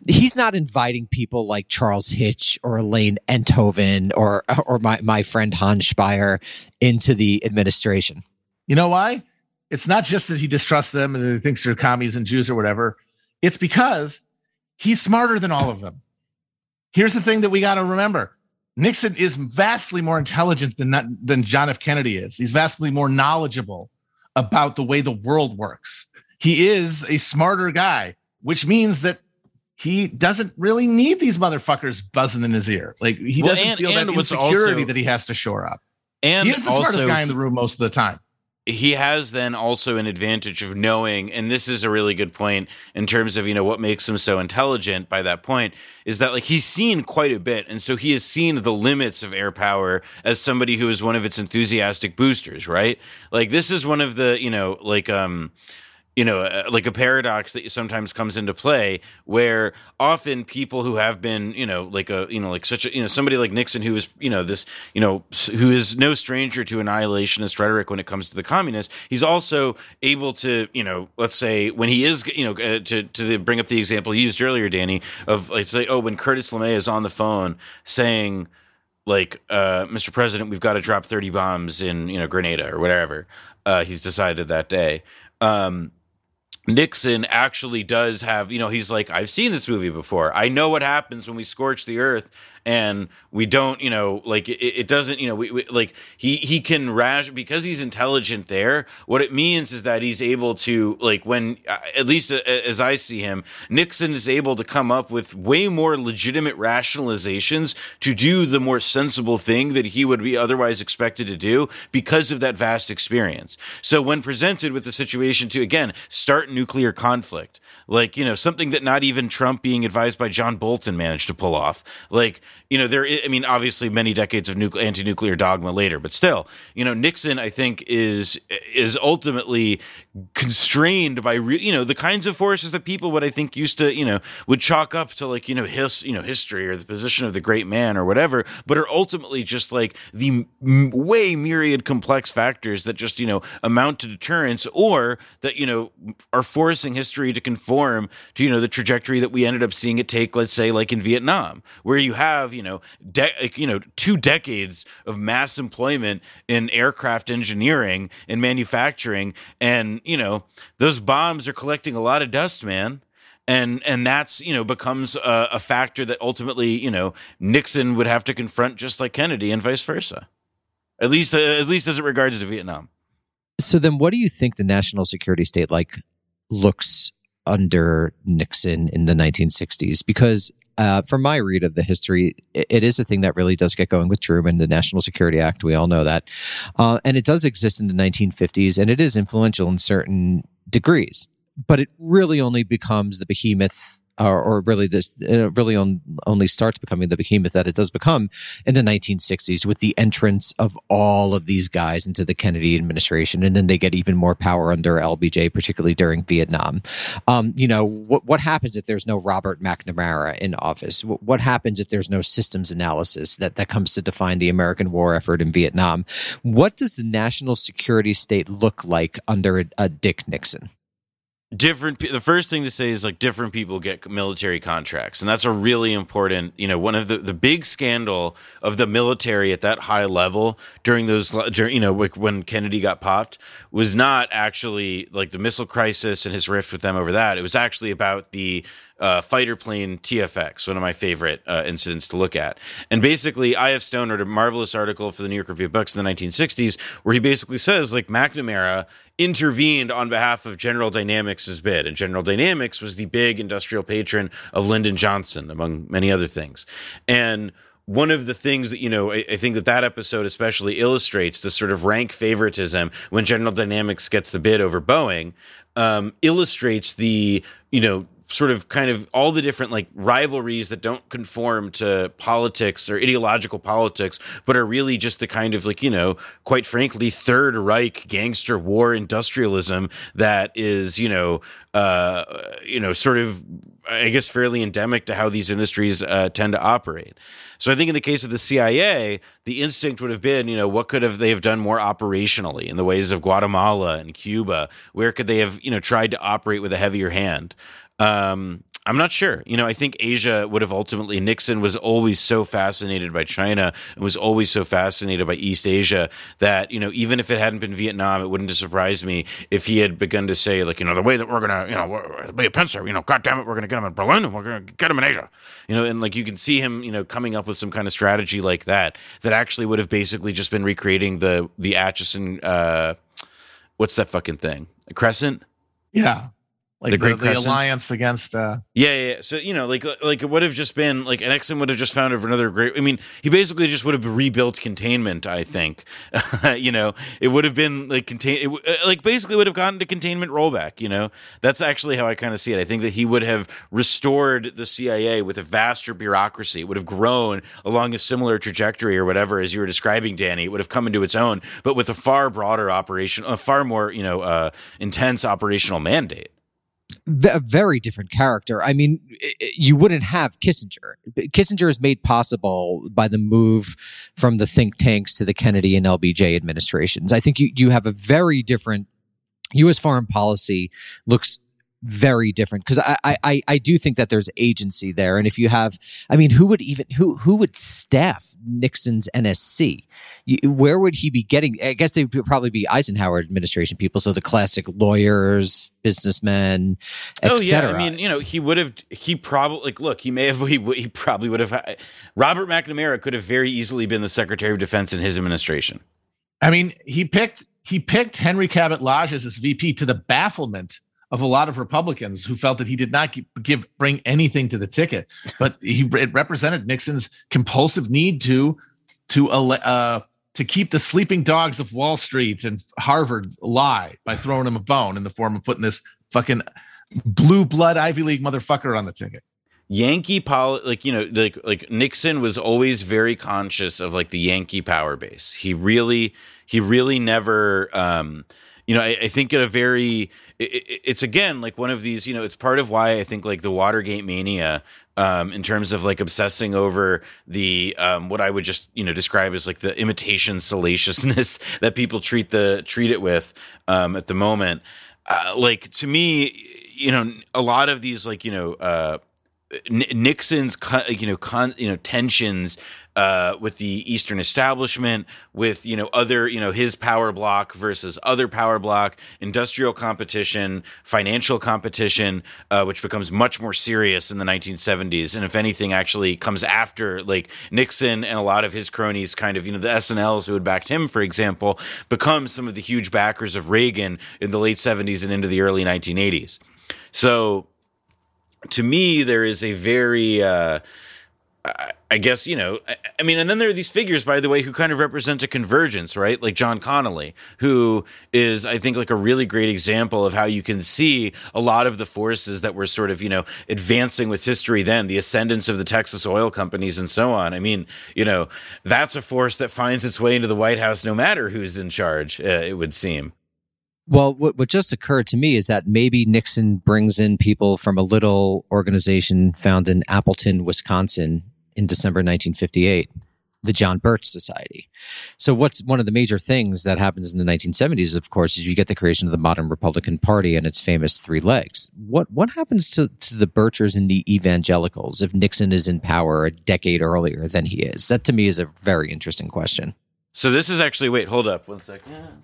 He's not inviting people like Charles Hitch or Alain Enthoven or or my, my friend Hans Speier into the administration.
You know why? It's not just that he distrusts them and he thinks they're commies and Jews or whatever. It's because he's smarter than all of them. Here's the thing that we got to remember. Nixon is vastly more intelligent than than John F. Kennedy is. He's vastly more knowledgeable about the way the world works. He is a smarter guy, which means that he doesn't really need these motherfuckers buzzing in his ear. Like he well, doesn't and, feel and that insecurity also, that he has to shore up. And he is the smartest guy in the room most of the time
he has then also an advantage of knowing and this is a really good point in terms of you know what makes him so intelligent by that point is that like he's seen quite a bit and so he has seen the limits of air power as somebody who is one of its enthusiastic boosters right? Like this is one of the you know like um you know, uh, like a paradox that sometimes comes into play where often people who have been, you know, like a, you know, like such a, you know, somebody like Nixon who is, you know, this, you know, who is no stranger to annihilationist rhetoric when it comes to the communists, he's also able to, you know, let's say when he is, you know, uh, to, to bring up the example you used earlier, Danny, of like, say, oh, when Curtis LeMay is on the phone saying, like, uh, Mr. President, we've got to drop 30 bombs in, you know, Grenada or whatever, uh, he's decided that day. Um, Nixon actually does have, you know, he's like, I've seen this movie before. I know what happens when we scorch the earth and we don't you know like it, it doesn't you know we, we, like he he can rash because he's intelligent there what it means is that he's able to like when uh, at least uh, as i see him nixon is able to come up with way more legitimate rationalizations to do the more sensible thing that he would be otherwise expected to do because of that vast experience. So when presented with the situation to again start nuclear conflict like you know something that not even Trump being advised by John Bolton managed to pull off. Like you know there, I mean, obviously many decades of nucle- anti-nuclear dogma later, but still, you know, Nixon I think is is ultimately constrained by re- you know the kinds of forces that people would I think used to you know would chalk up to like you know his you know history or the position of the great man or whatever, but are ultimately just like the m- way myriad complex factors that just you know amount to deterrence or that you know are forcing history to conform conform to you know the trajectory that we ended up seeing it take let's say like in Vietnam where you have you know de- you know two decades of mass employment in aircraft engineering and manufacturing. And you know those bombs are collecting a lot of dust man. And and that's you know becomes a, a, factor that ultimately you know Nixon would have to confront just like Kennedy and vice versa, at least uh, at least as it regards to Vietnam.
So then, what do you think the national security state like looks under Nixon in the 1960s because uh, from my read of the history, it, is a thing that really does get going with Truman, the National Security Act. We all know that. Uh, and it does exist in the 1950s, and it is influential in certain degrees. But it really only becomes the behemoth or, or really this uh, really on, only starts becoming the behemoth that it does become in the 1960s with the entrance of all of these guys into the Kennedy administration, and then they get even more power under LBJ, particularly during Vietnam. Um, you know what what happens if there's no Robert McNamara in office? What, what happens if there's no systems analysis that that comes to define the American war effort in Vietnam? What does the national security state look like under a, a Dick Nixon?
Different the first thing to say is like different people get military contracts and that's a really important you know one of the the big scandal of the military at that high level during those during you know when Kennedy got popped was not actually like the missile crisis and his rift with them over that. It was actually about the uh, fighter plane TFX, one of my favorite uh, incidents to look at. And basically, I.F. Stone wrote a marvelous article for the New York Review of Books in the 1960s where he basically says, like, McNamara intervened on behalf of General Dynamics' bid. And General Dynamics was the big industrial patron of Lyndon Johnson, among many other things. And one of the things that you know I, I, think that that episode especially illustrates the sort of rank favoritism when general dynamics gets the bid over boeing um, illustrates the you know sort of kind of all the different like rivalries that don't conform to politics or ideological politics, but are really just the kind of like, you know, quite frankly, Third Reich gangster war industrialism that is, you know, uh, you know, sort of, I guess, fairly endemic to how these industries uh, tend to operate. So I think in the case of the CIA, the instinct would have been, you know, what could have they have done more operationally in the ways of Guatemala and Cuba? Where could they have, you know, tried to operate with a heavier hand? Um, I'm not sure. You know, I think Asia would have ultimately, Nixon was always so fascinated by China and was always so fascinated by East Asia that, you know, even if it hadn't been Vietnam, it wouldn't have surprised me if he had begun to say, like, you know, the way that we're going to, you know, be a pincer, you know, God damn it, we're going to get him in Berlin and we're going to get him in Asia. You know, and like you can see him, you know, coming up with some kind of strategy like that, that actually would have basically just been recreating the, the Acheson, uh, what's that fucking thing? Crescent?
Yeah like the, the, the alliance against uh
yeah, yeah, yeah. So you know like like it would have just been like Nixon would have just found another great i mean he basically just would have rebuilt containment i think. You know it would have been like contain it, uh, like basically would have gotten to containment rollback you know? That's actually how i kind of see it. I think that he would have restored the cia with a vaster bureaucracy. It would have grown along a similar trajectory or whatever as you were describing danny. It would have come into its own but with a far broader operation a far more you know uh intense operational mandate
a very different character. I mean, you wouldn't have Kissinger. Kissinger is made possible by the move from the think tanks to the Kennedy and LBJ administrations. I think you, you have a very different U.S. foreign policy looks very different because I, I I do think that there's agency there, and if you have, I mean, who would even who who would staff Nixon's NSC? Where would he be getting? I guess they would probably be Eisenhower administration people, so the classic lawyers, businessmen,
oh yeah, I mean, you know, he would have he probably like look, he may have he, he probably would have Robert McNamara could have very easily been the Secretary of Defense in his administration.
I mean, he picked he picked Henry Cabot Lodge as his VP to the bafflement of a lot of Republicans who felt that he did not give bring anything to the ticket, but he it represented Nixon's compulsive need to to uh, to keep the sleeping dogs of Wall Street and Harvard lie by throwing him a bone in the form of putting this fucking blue blood Ivy League motherfucker on the ticket.
Yankee pol like you know like like Nixon was always very conscious of like the Yankee power base. He really he really never um you know I, I think at a very it, it's again like one of these you know it's part of why i think like the watergate mania um, in terms of like obsessing over the um, what i would just you know describe as like the imitation salaciousness that people treat the treat it with um, at the moment. Uh, like to me you know a lot of these like you know uh, Nixon's you know con, you know tensions uh, with the Eastern establishment, with you know other you know his power block versus other power block, industrial competition, financial competition, uh, which becomes much more serious in the 1970s, and if anything, actually comes after like Nixon and a lot of his cronies, kind of you know the S&Ls who had backed him, for example, become some of the huge backers of Reagan in the late 70s and into the early 1980s. So, to me, there is a very uh, I guess, you know, I mean, and then there are these figures, by the way, who kind of represent a convergence, right? Like John Connally, who is, I think, like a really great example of how you can see a lot of the forces that were sort of, you know, advancing with history then, the ascendance of the Texas oil companies and so on. I mean, you know, that's a force that finds its way into the White House no matter who's in charge, uh, it would seem.
Well, what, what just occurred to me is that maybe Nixon brings in people from a little organization found in Appleton, Wisconsin, in December 1958, the John Birch Society. So, what's one of the major things that happens in the 1970s, of course, is you get the creation of the modern Republican Party and its famous three legs. What what happens to, to the Birchers and the evangelicals if Nixon is in power a decade earlier than he is? That to me is a very interesting question.
So, this is actually, wait, hold up one second.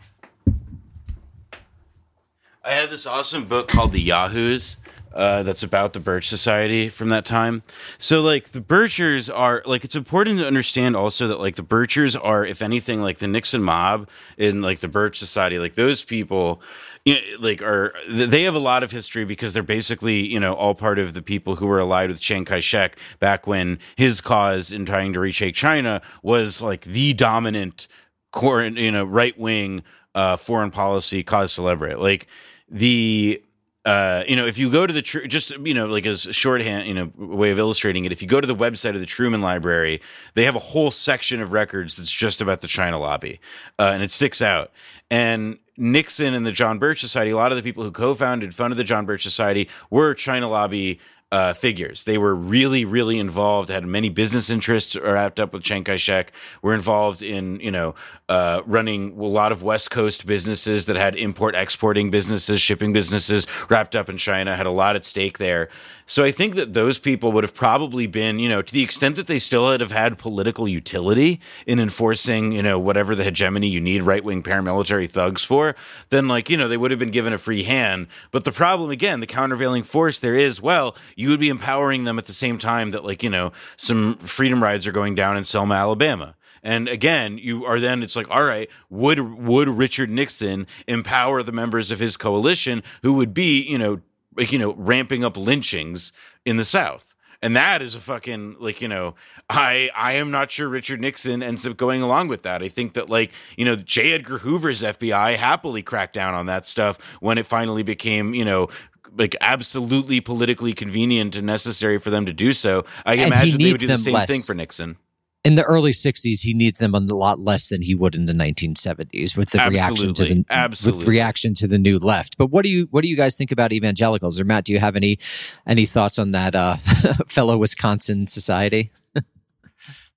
I had this awesome book called The Yahoos uh, that's about the Birch Society from that time. So, like, the Birchers are like it's important to understand also that like the Birchers are, if anything, like the Nixon mob in like the Birch Society. Like those people, you know, like are they have a lot of history because they're basically you know all part of the people who were allied with Chiang Kai Shek back when his cause in trying to retake China was like the dominant core, you know, right wing uh, foreign policy cause celebrate. Like the uh, you know, if you go to the tr- just you know, like as a shorthand, you know, way of illustrating it, if you go to the website of the Truman Library, they have a whole section of records that's just about the China lobby, uh, and it sticks out. And Nixon and the John Birch Society, a lot of the people who co-founded, funded the John Birch Society, were China lobby uh, figures. They were really, really involved. Had many business interests wrapped up with Chiang Kai Shek. Were involved in, you know, uh, running a lot of West Coast businesses that had import exporting businesses, shipping businesses wrapped up in China. Had a lot at stake there. So I think that those people would have probably been, you know, to the extent that they still would have had political utility in enforcing, you know, whatever the hegemony you need right wing paramilitary thugs for, then like, you know, they would have been given a free hand. But the problem again, the countervailing force there is, well, you would be empowering them at the same time that like, you know, some freedom rides are going down in Selma, Alabama. And again, you are then it's like, all right, would would Richard Nixon empower the members of his coalition who would be, you know, like you know ramping up lynchings in the South. And that is a fucking like you know I I am not sure Richard Nixon ends up going along with that. I think that like you know J. Edgar Hoover's FBI happily cracked down on that stuff when it finally became you know like absolutely politically convenient and necessary for them to do so. I
And he
imagine they would
needs
do the
them
same
less.
thing for Nixon.
in the early 60s he needs them a lot less than he would in the 1970s with the reaction to the
Absolutely.
with reaction to the new left but what do you what do you guys think about evangelicals or matt do you have any any thoughts on that uh fellow wisconsin society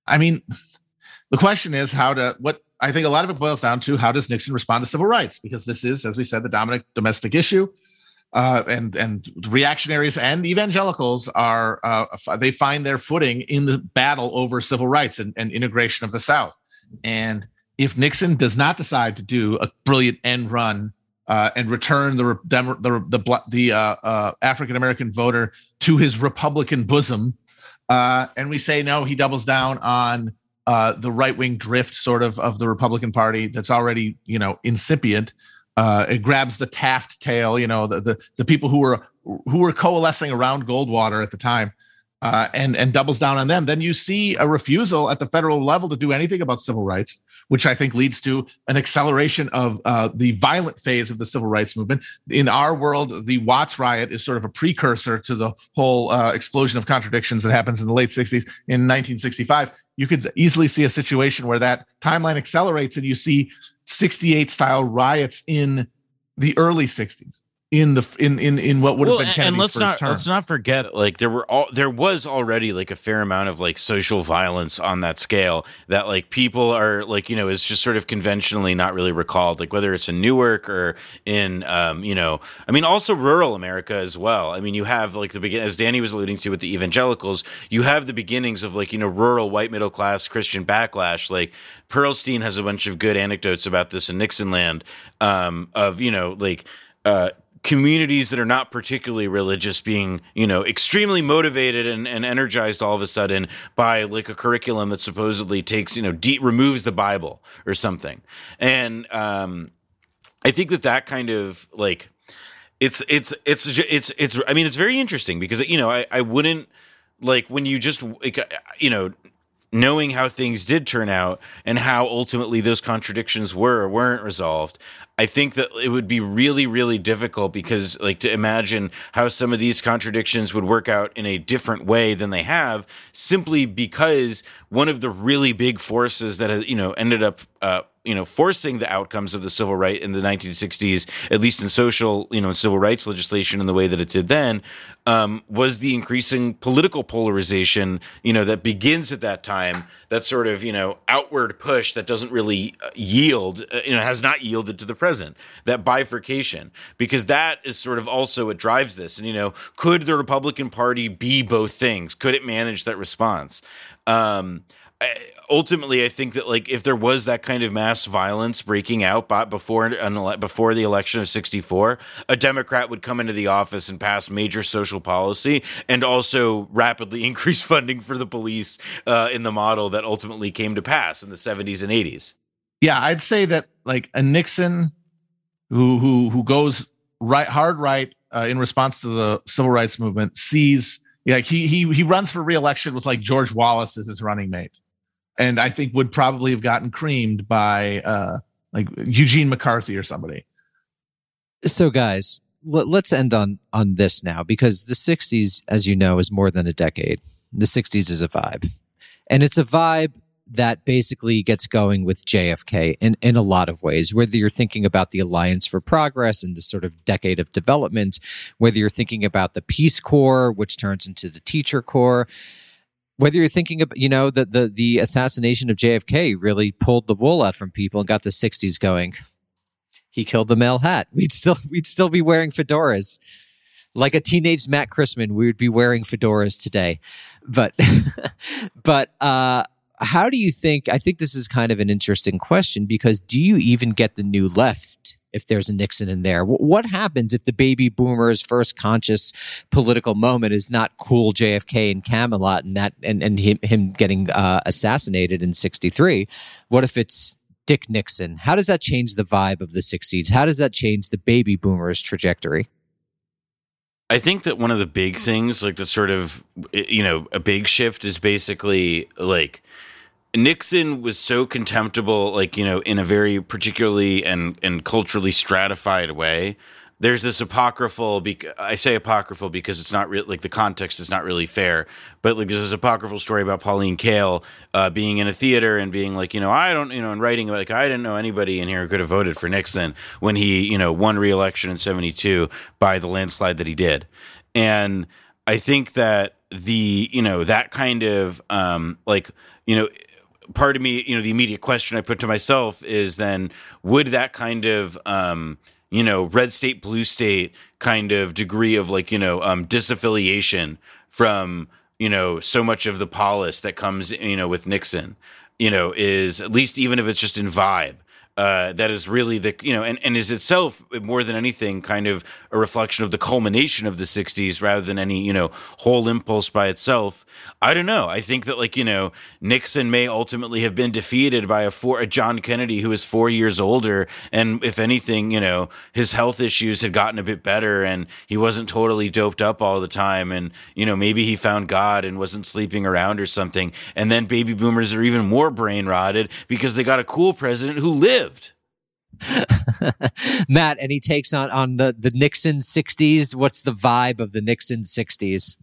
I mean, the question is how to what I think a lot of it boils down to how does Nixon respond to civil rights? Because this is, as we said, the dominant domestic issue. Uh, and and reactionaries and evangelicals are uh, they find their footing in the battle over civil rights and, and integration of the South. And if Nixon does not decide to do a brilliant end run uh, and return the the the, the uh, uh, African American voter to his Republican bosom, uh, and we say no, he doubles down on the right wing drift sort of of the Republican Party that's already you know incipient. Uh, it grabs the Taft tail, you know, the, the the people who were who were coalescing around Goldwater at the time, uh, and and doubles down on them. Then you see a refusal at the federal level to do anything about civil rights, which I think leads to an acceleration of uh, the violent phase of the civil rights movement. In our world, the Watts riot is sort of a precursor to the whole uh, explosion of contradictions that happens in the late 60s. In 1965, you could easily see a situation where that timeline accelerates and you see 68 style riots in the early 60s in the in in in what would have
Well,
been
and-
Kennedy's
and let's
first
not
term.
let's not forget like there were all there was already like a fair amount of like social violence on that scale that like people are like you know is just sort of conventionally not really recalled like whether it's in Newark or in um you know I mean also rural America as well I mean you have like the begin as Danny was alluding to with the evangelicals you have the beginnings of like you know rural white middle class Christian backlash like Perlstein has a bunch of good anecdotes about this in Nixonland um of you know like uh communities that are not particularly religious being you know extremely motivated and, and energized all of a sudden by like a curriculum that supposedly takes you know de- removes the bible or something. And um i think that that kind of like it's it's it's it's it's i mean it's very interesting because you know i i wouldn't like when you just like, you know knowing how things did turn out and how ultimately those contradictions were or weren't resolved i think that it would be really really difficult because like to imagine how some of these contradictions would work out in a different way than they have simply because one of the really big forces that has you know ended up uh, you know forcing the outcomes of the civil right in the 1960s at least in social you know civil rights legislation in the way that it did then um, was the increasing political polarization you know that begins at that time that sort of you know outward push that doesn't really uh, yield uh, you know has not yielded to the present that bifurcation because that is sort of also what drives this. And you know could the republican party be both things? Could it manage that response? Um, ultimately, I think that like if there was that kind of mass violence breaking out before before the election of '64, a Democrat would come into the office and pass major social policy and also rapidly increase funding for the police uh, in the model that ultimately came to pass in the '70s and '80s.
Yeah, I'd say that like a Nixon who who who goes right hard right uh, in response to the civil rights movement sees yeah he he he runs for reelection with like George Wallace as his running mate and I think would probably have gotten creamed by uh, like Eugene McCarthy or somebody.
So, guys, let's end on on this now because the '60s, as you know, is more than a decade. The '60s is a vibe, and it's a vibe that basically gets going with JFK in, in a lot of ways, whether you're thinking about the Alliance for Progress and this sort of decade of development, whether you're thinking about the Peace Corps, which turns into the Teacher Corps whether you're thinking about, you know, the, the, the assassination of JFK really pulled the wool out from people and got the 60s going. He killed the male hat. We'd still, we'd still be wearing fedoras. Like a teenage Matt Christman, we would be wearing fedoras today. But, but, uh, how do you think? I think this is kind of an interesting question because do you even get the new left if there's a Nixon in there? What happens if the baby boomers' first conscious political moment is not cool JFK and Camelot and that and, and him, him getting uh, assassinated in 63? What if it's Dick Nixon? How does that change the vibe of the 60s? How does that change the baby boomers' trajectory?
I think that one of the big things, like the sort of, you know, a big shift is basically like Nixon was so contemptible, like, you know, in a very particularly and, and culturally stratified way. There's this apocryphal, bec- I say apocryphal because it's not real, like the context is not really fair, but like there's this apocryphal story about Pauline Kael uh, being in a theater and being like, you know, I don't, you know, and writing like, I didn't know anybody in here who could have voted for Nixon when he, you know, won re election in 72 by the landslide that he did. And I think that the, you know, that kind of, um, like, you know, part of me, you know, the immediate question I put to myself is then would that kind of um, you know, red state, blue state kind of degree of like, you know, um, disaffiliation from, you know, so much of the polis that comes, you know, with Nixon, you know, is at least even if it's just in vibe, uh, that is really the you know and, and is itself more than anything kind of a reflection of the culmination of the 60s rather than any you know whole impulse by itself. I don't know. I think that like you know nixon may ultimately have been defeated by a four a john kennedy who is four years older. And if anything you know his health issues had gotten a bit better and he wasn't totally doped up all the time. And you know maybe he found god and wasn't sleeping around or something. And then baby boomers are even more brain rotted because they got a cool president who lived lived.
Matt, any takes on on the the Nixon '60s? What's the vibe of the Nixon '60s?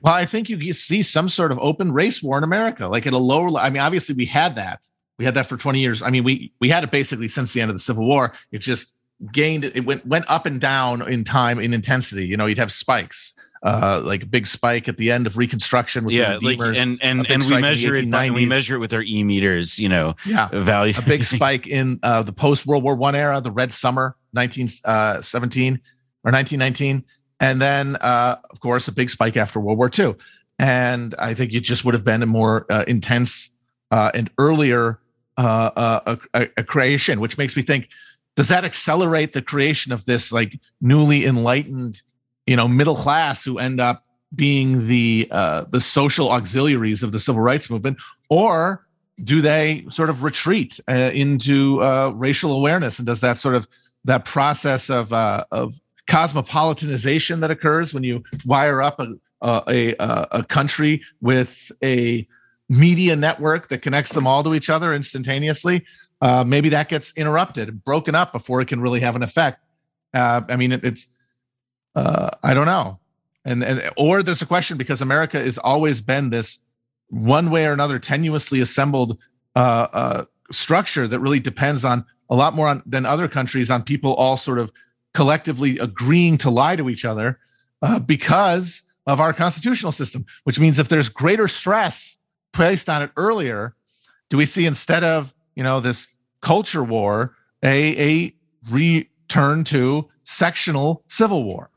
Well, I think you see some sort of open race war in America, like at a lower. I mean, obviously we had that. We had that for 20 years. I mean, we we had it basically since the end of the Civil War. It just gained. It went went up and down in time in intensity. You know, you'd have spikes uh, like a big spike at the end of Reconstruction. With
yeah, like and and and we measure it. By, we measure it with our e meters. You know,
yeah,
value.
a big spike in uh, the post World War One era, the Red Summer, nineteen uh, seventeen or nineteen nineteen, and then uh, of course a big spike after World War Two. And I think it just would have been a more uh, intense uh, and earlier uh, a, a creation, which makes me think does that accelerate the creation of this like newly enlightened you know middle class who end up being the uh, the social auxiliaries of the civil rights movement, or do they sort of retreat uh, into uh, racial awareness? And does that sort of that process of uh, of cosmopolitanization that occurs when you wire up a a, a, country with a media network that connects them all to each other instantaneously? Uh, maybe that gets interrupted, broken up before it can really have an effect. Uh, I mean, it, it's uh, I don't know. And, and or there's a question because America has always been this one way or another tenuously assembled uh, uh, structure that really depends on a lot more on, than other countries on people all sort of collectively agreeing to lie to each other uh, because of our constitutional system. Which means if there's greater stress placed on it earlier, do we see instead of you know this culture war a a return to sectional civil war?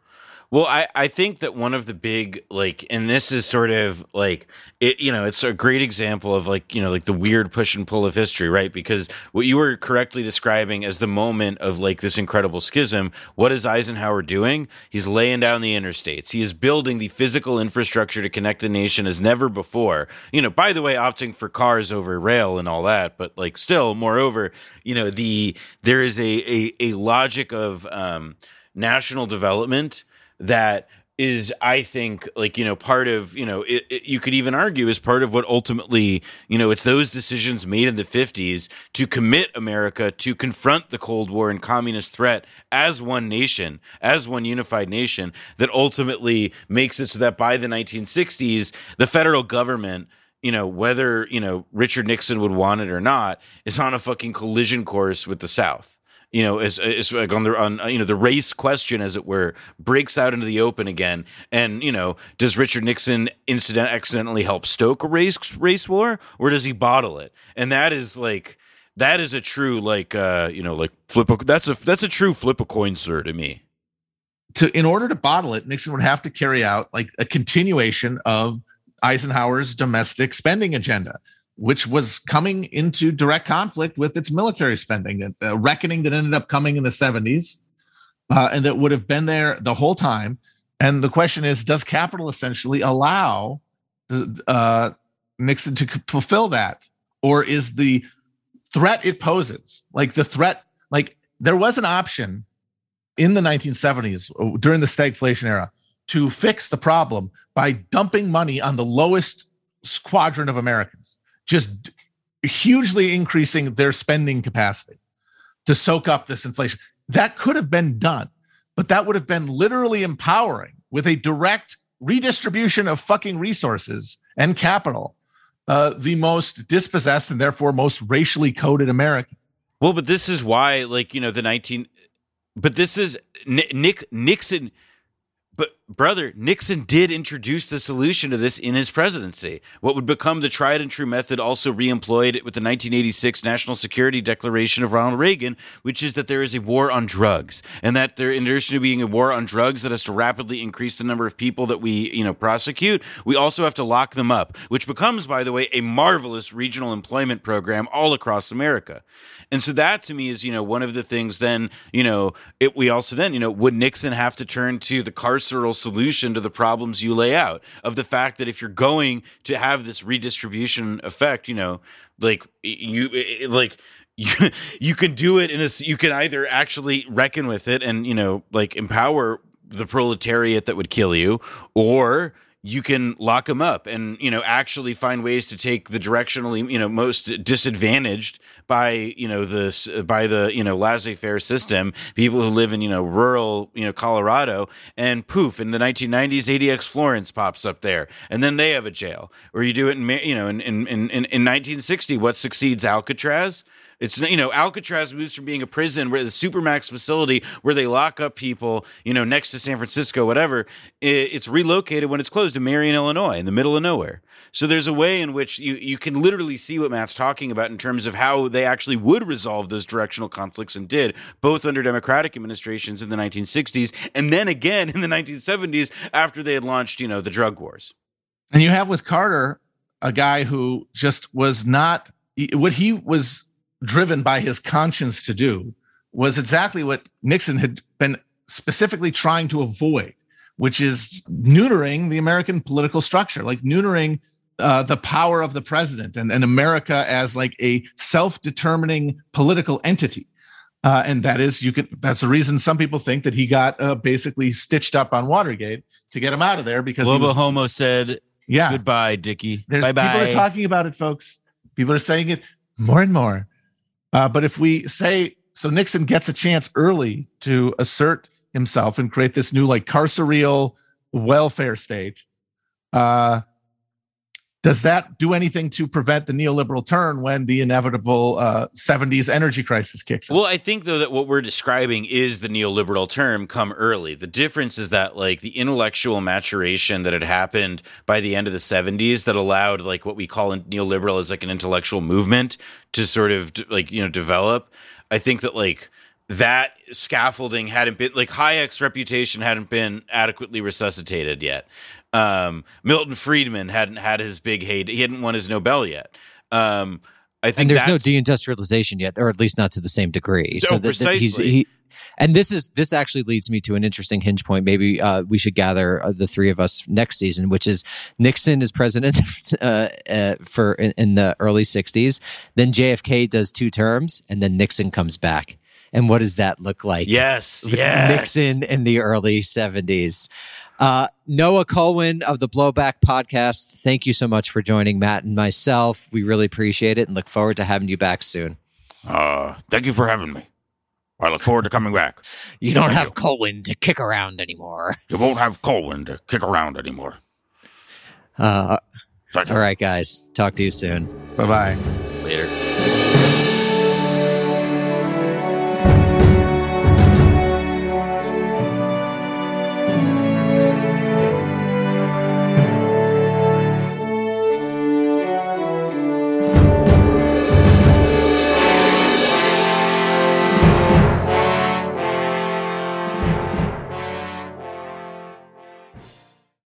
Well, I, I think that one of the big like, and this is sort of like it, you know, it's a great example of like you know like the weird push and pull of history, right? Because what you were correctly describing as the moment of like this incredible schism, what is Eisenhower doing? He's laying down the interstates. He is building the physical infrastructure to connect the nation as never before. You know, by the way, opting for cars over rail and all that, but like still, moreover, you know, the there is a a, a logic of um, national development that is i think like you know part of you know it, it, you could even argue is part of what ultimately you know it's those decisions made in the 50s to commit america to confront the cold war and communist threat as one nation as one unified nation that ultimately makes it so that by the 1960s the federal government you know whether you know richard nixon would want it or not is on a fucking collision course with the south you know, is is like on the on you know the race question, as it were, breaks out into the open again. And you know, does Richard Nixon incident accidentally help stoke a race race war, or does he bottle it? And that is like that is a true like uh you know like flip a that's a that's a true flip a coin sir to me.
To in order to bottle it, Nixon would have to carry out like a continuation of Eisenhower's domestic spending agenda which was coming into direct conflict with its military spending, a reckoning that ended up coming in the 70s uh, and that would have been there the whole time. And the question is Does capital essentially allow uh, Nixon to fulfill that? Or is the threat it poses, like the threat, like there was an option in the 1970s uh, during the stagflation era to fix the problem by dumping money on the lowest squadron of Americans just hugely increasing their spending capacity to soak up this inflation. That could have been done, but that would have been literally empowering with a direct redistribution of fucking resources and capital, uh, the most dispossessed and therefore most racially coded American.
Well, but this is why, like, you know, the 19, but this is Nick Nixon but brother, Nixon did introduce the solution to this in his presidency. What would become the tried and true method, also reemployed with the 1986 National Security Declaration of Ronald Reagan, which is that there is a war on drugs, and that there, in addition to being a war on drugs that has to rapidly increase the number of people that we, you know, prosecute, we also have to lock them up, which becomes, by the way, a marvelous regional employment program all across America. And so that to me is, you know, one of the things then, you know, it, we also then, you know, would Nixon have to turn to the carceral solution to the problems you lay out of the fact that if you're going to have this redistribution effect, you know, like you, like, you, you can do it in a you can either actually reckon with it and you know like empower the proletariat that would kill you or you can lock them up and you know actually find ways to take the directionally you know most disadvantaged by you know the by the you know laissez-faire system people who live in you know rural you know Colorado and poof in the 1990s ADX Florence pops up there and then they have a jail or you do it in you know in in in, in 1960 what succeeds Alcatraz it's you know Alcatraz moves from being a prison where the supermax facility where they lock up people, you know, next to San Francisco, whatever. It's relocated when it's closed to Marion, Illinois, in the middle of nowhere. So there's a way in which you you can literally see what Matt's talking about in terms of how they actually would resolve those directional conflicts and did both under Democratic administrations in the 1960s and then again in the 1970s after they had launched, you know, the drug wars.
And you have with Carter a guy who just was not what he was driven by his conscience to do was exactly what Nixon had been specifically trying to avoid, which is neutering the American political structure, like neutering uh, the power of the president and, and America as like a self-determining political entity. Uh, and that is you could that's the reason some people think that he got uh, basically stitched up on Watergate to get him out of there because
Lobo was, Homo said, "Yeah, goodbye, Dickie." Bye bye.
People are talking about it, folks. People are saying it more and more. Uh, but if we say so, Nixon gets a chance early to assert himself and create this new like carceral welfare state. Uh, does that do anything to prevent the neoliberal turn when the inevitable uh, 70s energy crisis kicks
in? Well, I think though that what we're describing is the neoliberal term come early. The difference is that like the intellectual maturation that had happened by the end of the 70s that allowed like what we call neoliberal as like an intellectual movement to sort of like you know develop. I think that like that scaffolding hadn't been like Hayek's reputation hadn't been adequately resuscitated yet. Um, Milton Friedman hadn't had his big heyday. He hadn't won his Nobel yet. Um, I think
and there's no deindustrialization yet, or at least not to the same degree.
No,
that he's-
precisely.
he- and this is this actually leads me to an interesting hinge point. Maybe uh, we should gather uh, the three of us next season, which is Nixon is president uh, uh, for in, in the early '60s. Then JFK does two terms, and then Nixon comes back. And what does that look like?
yes, yes.
Nixon in the early 70s. Uh, Noah Kulwin of the Blowback Podcast, thank you so much for joining Matt and myself. We really appreciate it and look forward to having you back soon.
Uh, thank you for having me. I look forward to coming back.
You don't
Thank
have
you.
Kulwin to kick around anymore.
You won't have Kulwin to kick around anymore.
Uh, all right, guys. Talk to you soon.
Bye bye.
Later.